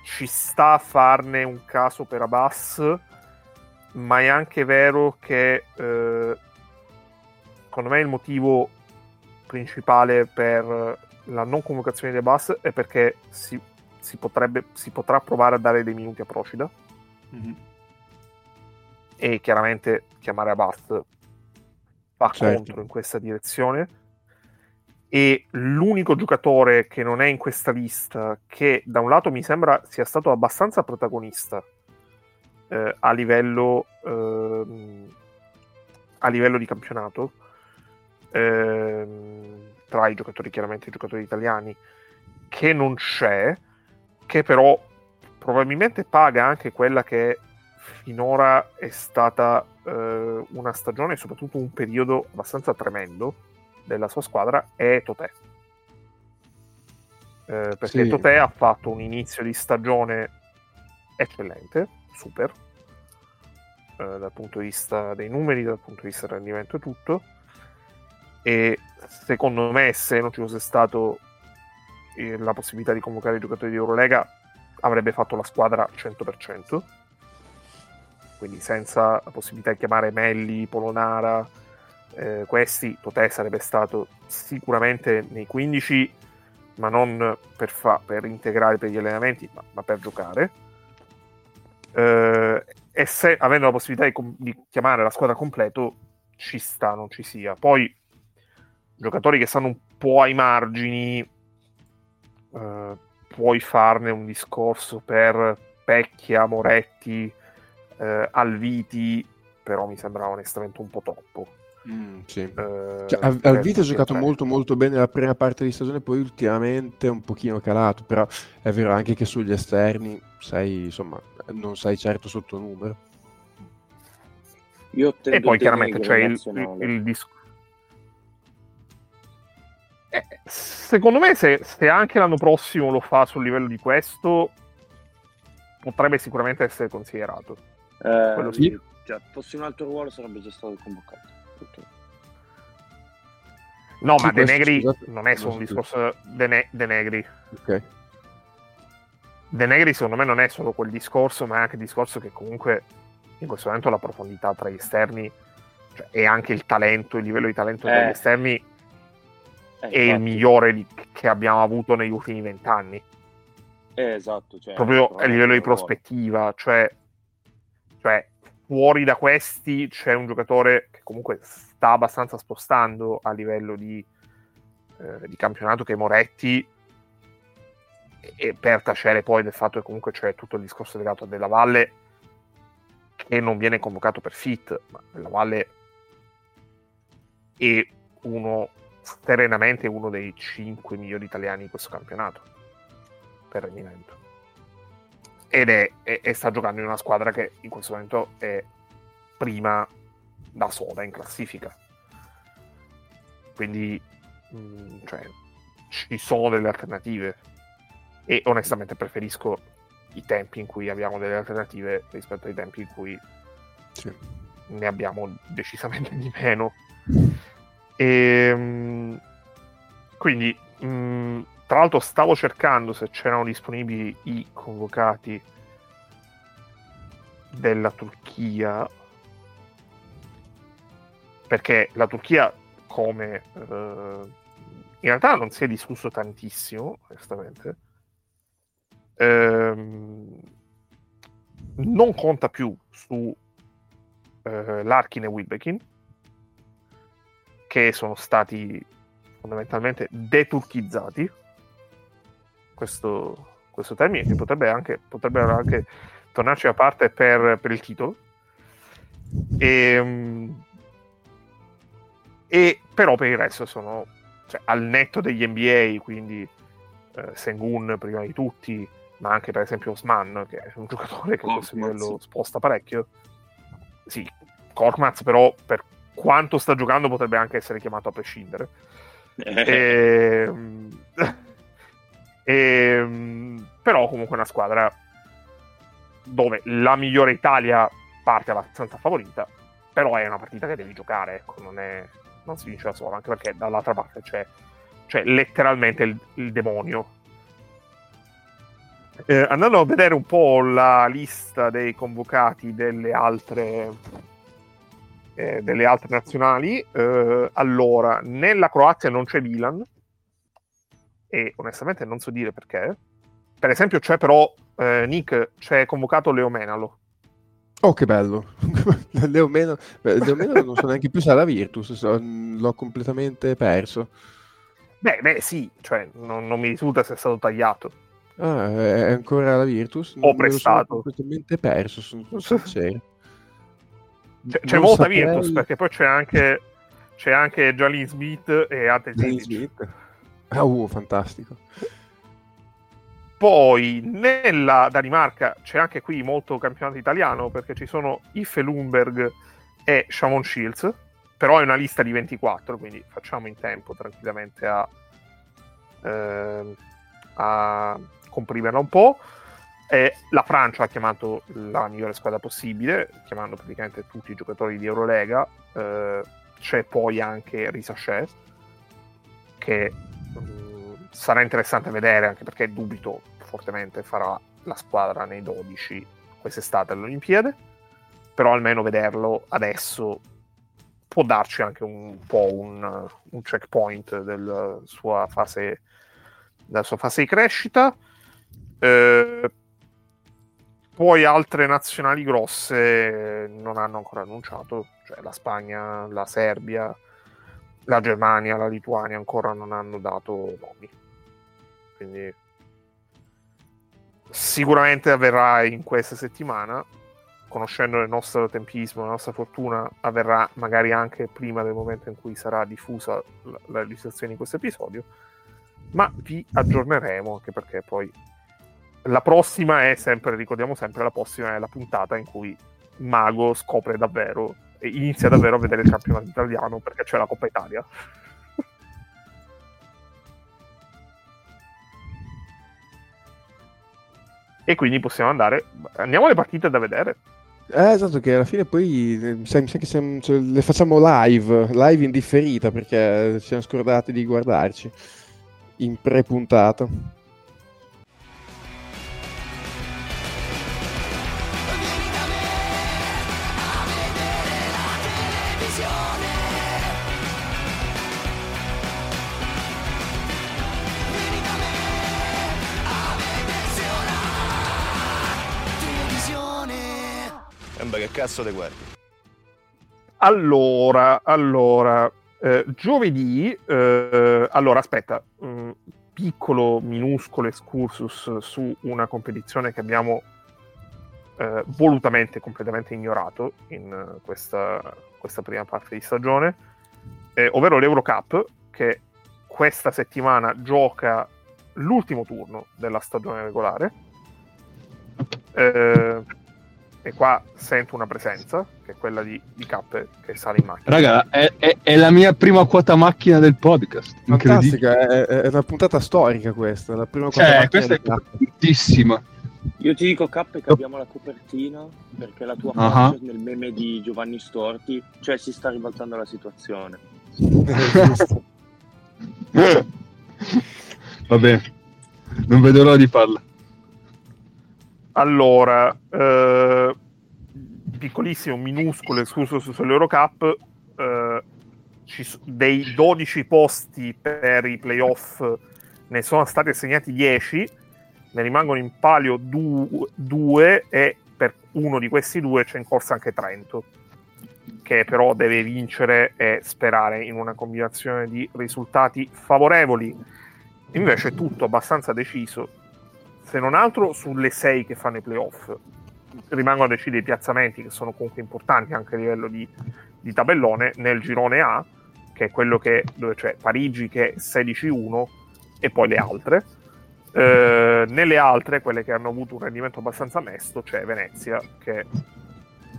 ci sta a farne un caso per Abbas, ma è anche vero che eh, secondo me il motivo principale per la non convocazione di Abbas è perché si, si, potrebbe, si potrà provare a dare dei minuti a Procida. Mm-hmm. E chiaramente chiamare Abbas va certo. contro in questa direzione e l'unico giocatore che non è in questa lista, che da un lato mi sembra sia stato abbastanza protagonista eh, a, livello, eh, a livello di campionato, eh, tra i giocatori chiaramente i giocatori italiani, che non c'è, che però probabilmente paga anche quella che finora è stata eh, una stagione e soprattutto un periodo abbastanza tremendo della sua squadra è Totè. Eh, perché sì. Totè ha fatto un inizio di stagione eccellente, super, eh, dal punto di vista dei numeri, dal punto di vista del rendimento e tutto. E secondo me, se non ci fosse stato eh, la possibilità di convocare i giocatori di Eurolega, avrebbe fatto la squadra al 100%. Quindi senza la possibilità di chiamare Melli, Polonara, eh, questi Totè sarebbe stato sicuramente nei 15 ma non per, fa- per integrare per gli allenamenti ma, ma per giocare. Eh, e se avendo la possibilità di, di, chiamare la squadra completo ci sta, non ci sia. Poi giocatori che stanno un po' ai margini eh, puoi farne un discorso per Pecchia, Moretti eh, Alviti però mi sembra onestamente un po' troppo Mm, sì. eh, cioè, Al- Alvito ha giocato molto molto bene la prima parte di stagione, poi ultimamente è un pochino calato, però è vero anche che sugli esterni sei, insomma, non sei certo sotto numero. Io e poi chiaramente c'è il, il, il disco. Eh, secondo me se, se, anche l'anno prossimo lo fa sul livello di questo, potrebbe sicuramente essere considerato. Eh, sì. cioè, fosse un altro ruolo sarebbe già stato convocato tutto. No, ma De Negri scusate, non è solo un discorso De, ne- De Negri. Ok. De Negri secondo me non è solo quel discorso, ma è anche il discorso che comunque in questo momento la profondità tra gli esterni cioè, e anche il talento, il livello di talento eh. tra gli esterni eh, è il migliore di, che abbiamo avuto negli ultimi vent'anni. Eh, esatto, cioè, proprio a livello di prospettiva, cioè, cioè fuori da questi c'è un giocatore comunque sta abbastanza spostando a livello di, eh, di campionato che Moretti e per tacere poi del fatto che comunque c'è tutto il discorso legato a Della Valle che non viene convocato per fit, ma Della Valle è uno serenamente uno dei 5 migliori italiani in questo campionato per rendimento. Ed è, è, è, sta giocando in una squadra che in questo momento è prima da sola in classifica quindi mh, mm, cioè, ci sono delle alternative e onestamente preferisco i tempi in cui abbiamo delle alternative rispetto ai tempi in cui sì. ne abbiamo decisamente di meno. E, ehm, quindi, mh, mm, tra l'altro, stavo cercando se c'erano disponibili i convocati della Turchia, perché la Turchia, come uh, in realtà non si è discusso tantissimo, onestamente ehm, non conta più su eh, Larkin e Wilbekin, che sono stati fondamentalmente deturchizzati. Questo, questo termine che potrebbe anche, potrebbe anche tornarci a parte per, per il titolo. E, ehm, e, però per il resto sono cioè, al netto degli NBA, quindi eh, Sengun prima di tutti, ma anche per esempio Osman, che è un giocatore che a questo livello sposta parecchio. Sì, Korkmaz però per quanto sta giocando potrebbe anche essere chiamato a prescindere. e, ehm, e, ehm, però comunque è una squadra dove la migliore Italia parte abbastanza favorita, però è una partita che devi giocare, ecco, non, è, non si vince da sola, anche perché dall'altra parte c'è, c'è letteralmente il, il demonio eh, andando a vedere un po' la lista dei convocati delle altre, eh, delle altre nazionali, eh, allora, nella Croazia non c'è Milan, e onestamente non so dire perché. Per esempio c'è però, eh, Nick, c'è convocato Leo Menalo. Oh, che bello! Leo Menalo, Leo Menalo non so neanche più se la Virtus, l'ho completamente perso. Beh, beh sì, cioè, non, non mi risulta se è stato tagliato. Ah, è ancora la Virtus? Ho prestato. Sono completamente perso, sono sincero. C'è, c'è molta saprei... Virtus, perché poi c'è anche, c'è anche Jolene Smith e Ate Smith. Ah, uh, fantastico. Poi nella Danimarca c'è anche qui molto campionato italiano perché ci sono Iffe Lundberg e Shamon Shields, però è una lista di 24, quindi facciamo in tempo tranquillamente a, eh, a comprimerla un po'. E la Francia ha chiamato la migliore squadra possibile, chiamando praticamente tutti i giocatori di Eurolega. Eh, c'è poi anche Risachet, che mh, mm, sarà interessante vedere, anche perché dubito fortemente farà la squadra nei 12 quest'estate alle Olimpiadi. Però almeno vederlo adesso può darci anche un po' un, un checkpoint della sua fase, della sua fase di crescita. Eh, poi altre nazionali grosse non hanno ancora annunciato, cioè la Spagna, la Serbia, la Germania, la Lituania ancora non hanno dato nomi. Quindi sicuramente avverrà in questa settimana, conoscendo il nostro tempismo, la nostra fortuna, avverrà magari anche prima del momento in cui sarà diffusa la, la registrazione di questo episodio, ma vi aggiorneremo anche perché poi la prossima è sempre, ricordiamo sempre, la prossima è la puntata in cui Mago scopre davvero inizia davvero a vedere il campionato italiano perché c'è la Coppa Italia. e quindi possiamo andare. Andiamo alle partite da vedere. Eh, esatto, che alla fine poi mi sa, che cioè, le facciamo live, live in differita perché ci siamo scordati di guardarci in pre-puntata. Cazzo te guardi? Allora, allora, eh, giovedì, eh, allora aspetta, mh, mm, piccolo, minuscolo excursus su una competizione che abbiamo eh, volutamente, completamente ignorato in questa, questa prima parte di stagione, eh, ovvero l'Eurocup, che questa settimana gioca l'ultimo turno della stagione regolare. Eh, e qua sento una presenza, che è quella di, di Cappe che sale in macchina. Raga, è, è, è, la mia prima quota macchina del podcast. Fantastica, è, è, una puntata storica questa. La prima quota eh, questa è importantissima. Io ti dico Cappe che abbiamo la copertina perché la tua uh-huh. faccia nel meme di Giovanni Storti, cioè si sta ribaltando la situazione. Va bene, non vedo l'ora di farla. Allora, eh, piccolissimo, minuscolo escluso sull'Eurocup, eh, ci, dei 12 posti per i playoff ne sono stati assegnati 10, ne rimangono in palio 2 e per uno di questi due c'è in corsa anche Trento, che però deve vincere e sperare in una combinazione di risultati favorevoli. Invece è tutto abbastanza deciso se non altro sulle sei che fanno i playoff. Rimangono a decidere i piazzamenti che sono comunque importanti anche a livello di, di tabellone nel girone A, che è quello che, dove c'è Parigi che è 16-1 e poi le altre. Eh, nelle altre, quelle che hanno avuto un rendimento abbastanza mesto, c'è Venezia che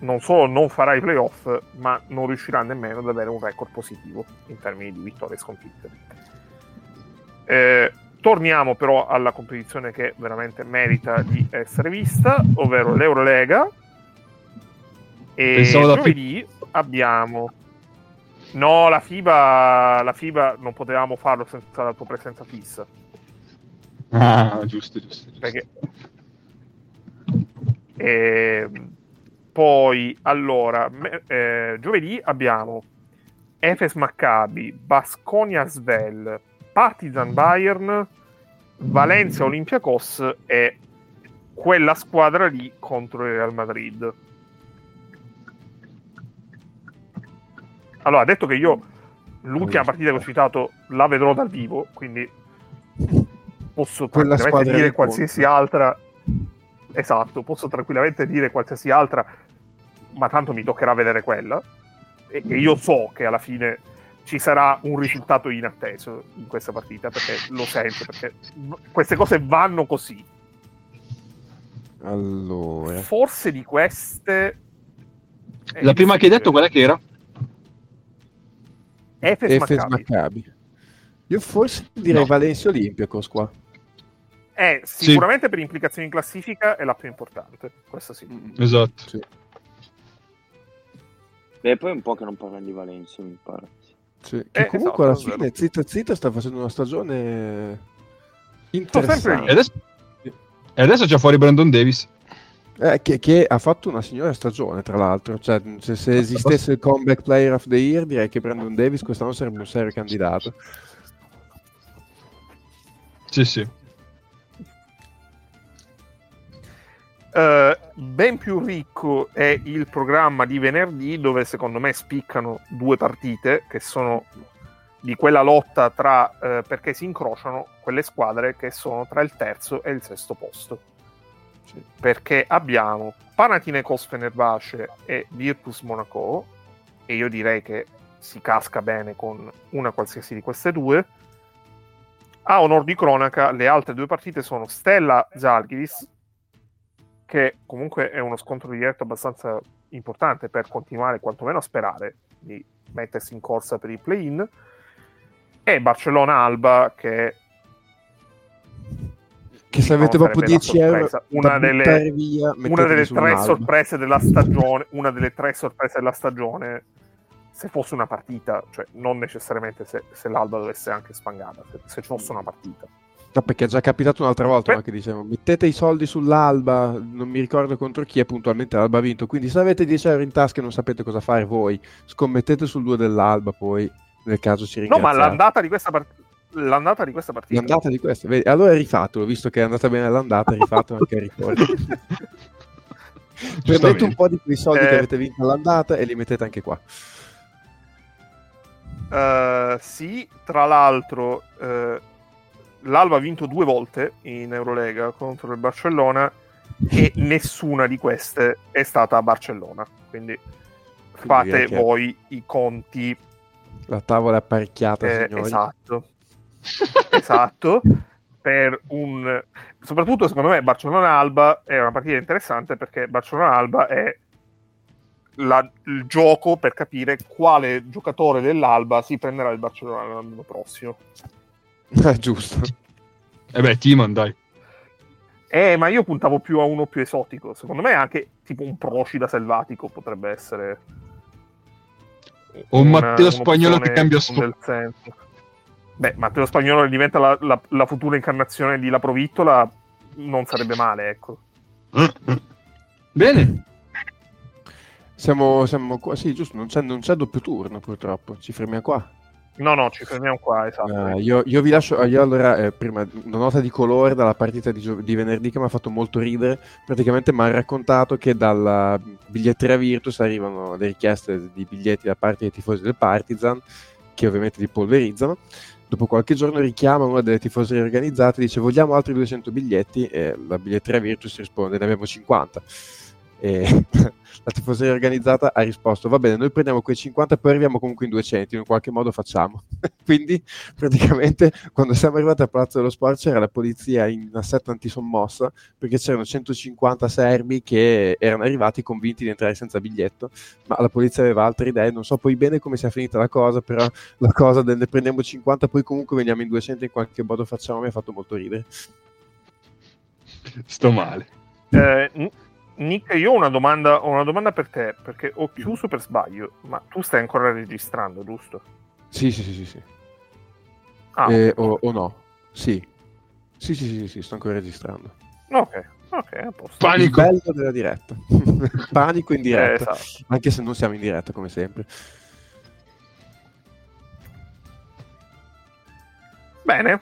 non solo non farà i playoff, ma non riuscirà nemmeno ad avere un record positivo in termini di vittorie sconfitte. Eh, Torniamo però alla competizione che veramente merita di essere vista, ovvero l'Eurolega. E Pensavo giovedì abbiamo... No, la FIBA, la FIBA non potevamo farlo senza la tua presenza fissa. Ah, giusto, giusto. giusto. Perché... E ehm, poi, allora, eh, giovedì abbiamo Efes Maccabi, Basconia Svel, Partizan Bayern, Valencia Olympiacos e quella squadra lì contro il Real Madrid. Allora, detto che io l'ultima partita che ho citato la vedrò dal vivo, quindi posso tranquillamente dire qualsiasi conto. altra. Esatto, posso tranquillamente dire qualsiasi altra, ma tanto mi toccherà vedere quella. E, e io so che alla fine ci sarà un risultato inatteso in questa partita perché lo sento perché queste cose vanno così allora forse di queste la prima che hai detto qual è che era? Efes, Efes Maccabi. Io forse direi no. Valencia Olympiacos qua è sicuramente sì. per implicazioni in classifica è la più importante questa sì esatto sì. e poi un po' che non parliamo di Valencia mi pare sì, che eh, comunque esatto, alla fine Zita Zita sta facendo una stagione interessante. E adesso, e adesso c'è fuori Brandon Davis. Eh, che, che, ha fatto una signora stagione, tra l'altro. Cioè, se, se esistesse il comeback player of the year, direi che Brandon Davis quest'anno sarebbe un serio candidato. Sì, sì. Uh, ben più ricco è il programma di venerdì dove secondo me spiccano due partite che sono di quella lotta tra uh, perché si incrociano quelle squadre che sono tra il terzo e il sesto posto sì. perché abbiamo Panathinaikos Fenerbahce e Virtus Monaco e io direi che si casca bene con una qualsiasi di queste due a onor di cronaca le altre due partite sono Stella Zalgiris che comunque è uno scontro diretto abbastanza importante per continuare quantomeno a sperare di mettersi in corsa per il play-in. E Barcellona-Alba che che se avete proprio 10 euro una delle, via, una delle tre sorprese della stagione una delle tre sorprese della stagione se fosse una partita cioè non necessariamente se, se l'Alba dovesse anche spangata se, se fosse una partita No, perché è già capitato un'altra volta no, che dicevano mettete i soldi sull'Alba, non mi ricordo contro chi e puntualmente l'Alba ha vinto, quindi se avete 10 euro in tasca e non sapete cosa fare voi, scommettete sul 2 dell'Alba poi, nel caso ci ringraziate. No, ma l'andata di questa partita... L'andata di questa partita. L'andata di questa, vedi? Allora è rifatto, visto che è andata bene l'andata, è rifatto anche il ritorno. Prendete un po' di quei soldi eh... che avete vinto all'andata e li mettete anche qua. Uh, sì, tra l'altro uh, l'Alba ha vinto due volte in Eurolega contro il Barcellona e nessuna di queste è stata a Barcellona. Quindi fate Quindi voi i conti. La tavola è apparecchiata, eh, signori. Esatto. esatto. Per un... Soprattutto secondo me Barcellona-Alba è una partita interessante perché Barcellona-Alba è la, il gioco per capire quale giocatore dell'Alba si prenderà il Barcellona l'anno prossimo. Eh, giusto. E eh beh, Timon, dai. Eh, ma io puntavo più a uno più esotico. Secondo me anche tipo un Procida selvatico potrebbe essere. O un Matteo Spagnolo che cambia scuola. Beh, Matteo Spagnolo diventa la, la, la, futura incarnazione di La Provittola, non sarebbe male, ecco. Bene. Siamo, siamo qua, sì, giusto, non c'è, non c'è doppio turno purtroppo, ci fermiamo qua. No, no, ci fermiamo qua, esatto. Uh, io, io, vi lascio, io allora, eh, prima, una nota di colore dalla partita di, gio- di venerdì che mi ha fatto molto ridere. Praticamente mi ha raccontato che dalla biglietteria Virtus arrivano le richieste di biglietti da parte dei tifosi del Partizan, che ovviamente li polverizzano. Dopo qualche giorno richiama una delle tifoserie organizzate e dice vogliamo altri 200 biglietti e la biglietteria Virtus risponde ne abbiamo 50 e la tifoseria organizzata ha risposto va bene noi prendiamo quei 50 e poi arriviamo comunque in 200 in qualche modo facciamo. Quindi praticamente quando siamo arrivati al Palazzo dello Sport c'era la polizia in assetto antisommossa perché c'erano 150 serbi che erano arrivati convinti di entrare senza biglietto ma la polizia aveva altre idee. Non so poi bene come sia finita la cosa però la cosa del ne prendiamo 50 poi comunque veniamo in 200 in qualche modo facciamo mi ha fatto molto ridere. Sto male. Eh, Nick, io ho una, domanda, ho una domanda per te, perché ho chiuso per sbaglio, ma tu stai ancora registrando, giusto? Sì, sì, sì, sì. sì. Ah, eh, o, o, no? Sì. Sì, sì, sì, sì, sto ancora registrando. Ok, ok, a posto. Panico. Il bello della diretta. Panico in diretta. Eh, esatto. Anche se non siamo in diretta, come sempre. Bene.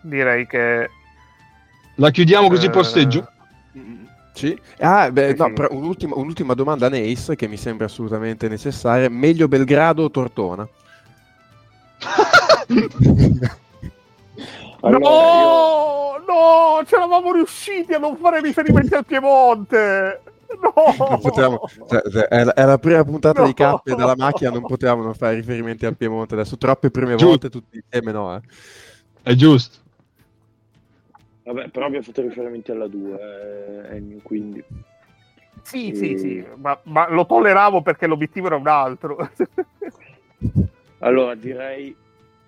Direi che... La chiudiamo così eh... posteggio? Sì. Ah, beh, no, un'ultima, un'ultima, domanda a Neis che mi sembra assolutamente necessaria. Meglio Belgrado o Tortona? allora, no, io... no, ce l'avamo riusciti a non fare riferimenti al Piemonte. No! Potevamo, cioè, cioè, è, la, è, la, prima puntata no. di Cappe dalla macchina, non potevamo non fare riferimenti al Piemonte. Adesso troppe prime giusto. volte tutti insieme, no? Eh. È giusto. Vabbè, però abbiamo fatto riferimenti alla 2, eh, quindi... Sì, e... sì, sì, ma, ma, lo tolleravo perché l'obiettivo era un altro. allora, direi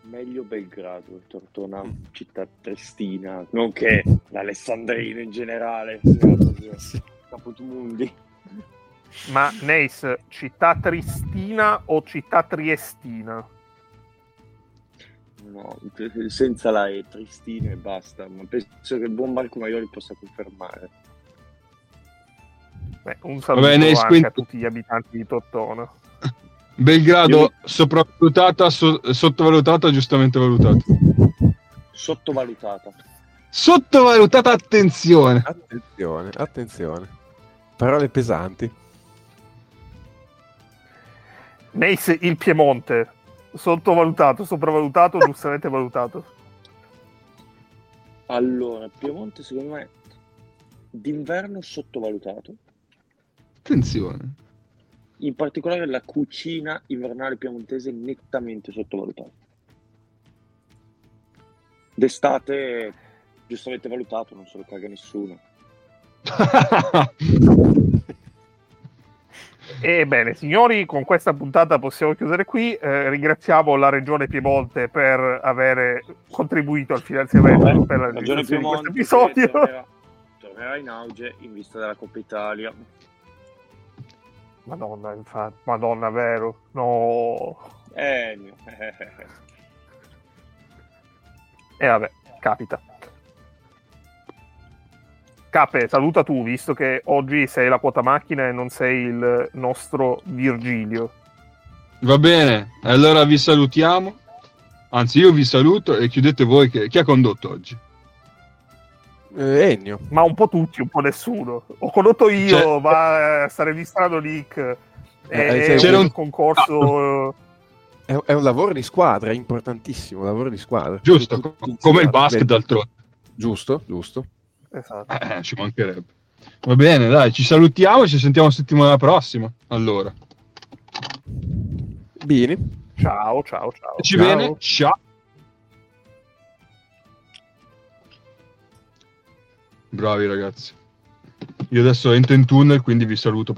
meglio Belgrado, Tortona, città tristina, nonché l'Alessandrino in generale, Capotundi. Ma Neis, città tristina o città triestina? No, senza la E, tristino e basta, ma penso che il buon Marco Maioli possa confermare. Beh, un saluto Bene, anche a tutti gli abitanti di Tortona. Belgrado Io... sopravvalutata, so- sottovalutata giustamente valutata? Sottovalutata. Sottovalutata, attenzione. Attenzione, attenzione. Parole pesanti. Nace il Piemonte Sottovalutato, sopravvalutato o giustamente valutato? Allora, Piemonte secondo me d'inverno sottovalutato. Attenzione. In particolare la cucina invernale piemontese nettamente sottovalutata. D'estate giustamente valutato, non se lo caga nessuno. Ebbene, signori, con questa puntata possiamo chiudere qui. Eh, ringraziamo la Regione Piemonte per aver contribuito al finanziamento eh, per la Regione Piemonte di questo episodio. Tornerà, tornerà, in auge in vista della Coppa Italia. Madonna, infatti, Madonna, vero? No. Eh, E vabbè, capita. Cape, saluta tu, visto che oggi sei la quota macchina e non sei il nostro Virgilio. Va bene, allora vi salutiamo. Anzi, io vi saluto e chiudete voi che... chi ha condotto oggi. Eh, Ennio. Ma un po' tutti, un po' nessuno. Ho condotto io, cioè, ma a stare registrando Nick. Eh, eh c'era un concorso. È, è, un lavoro di squadra, è importantissimo. Un lavoro di squadra. Giusto, come il basket d'altronde. Giusto, giusto. Esatto. Eh, ci mancherebbe. Va bene, dai, ci salutiamo e ci sentiamo settimana prossima. Allora. Bene. Ciao, ciao, ciao. Ci ciao. bene? Ciao. Bravi ragazzi. Io adesso entro in tunnel, quindi vi saluto.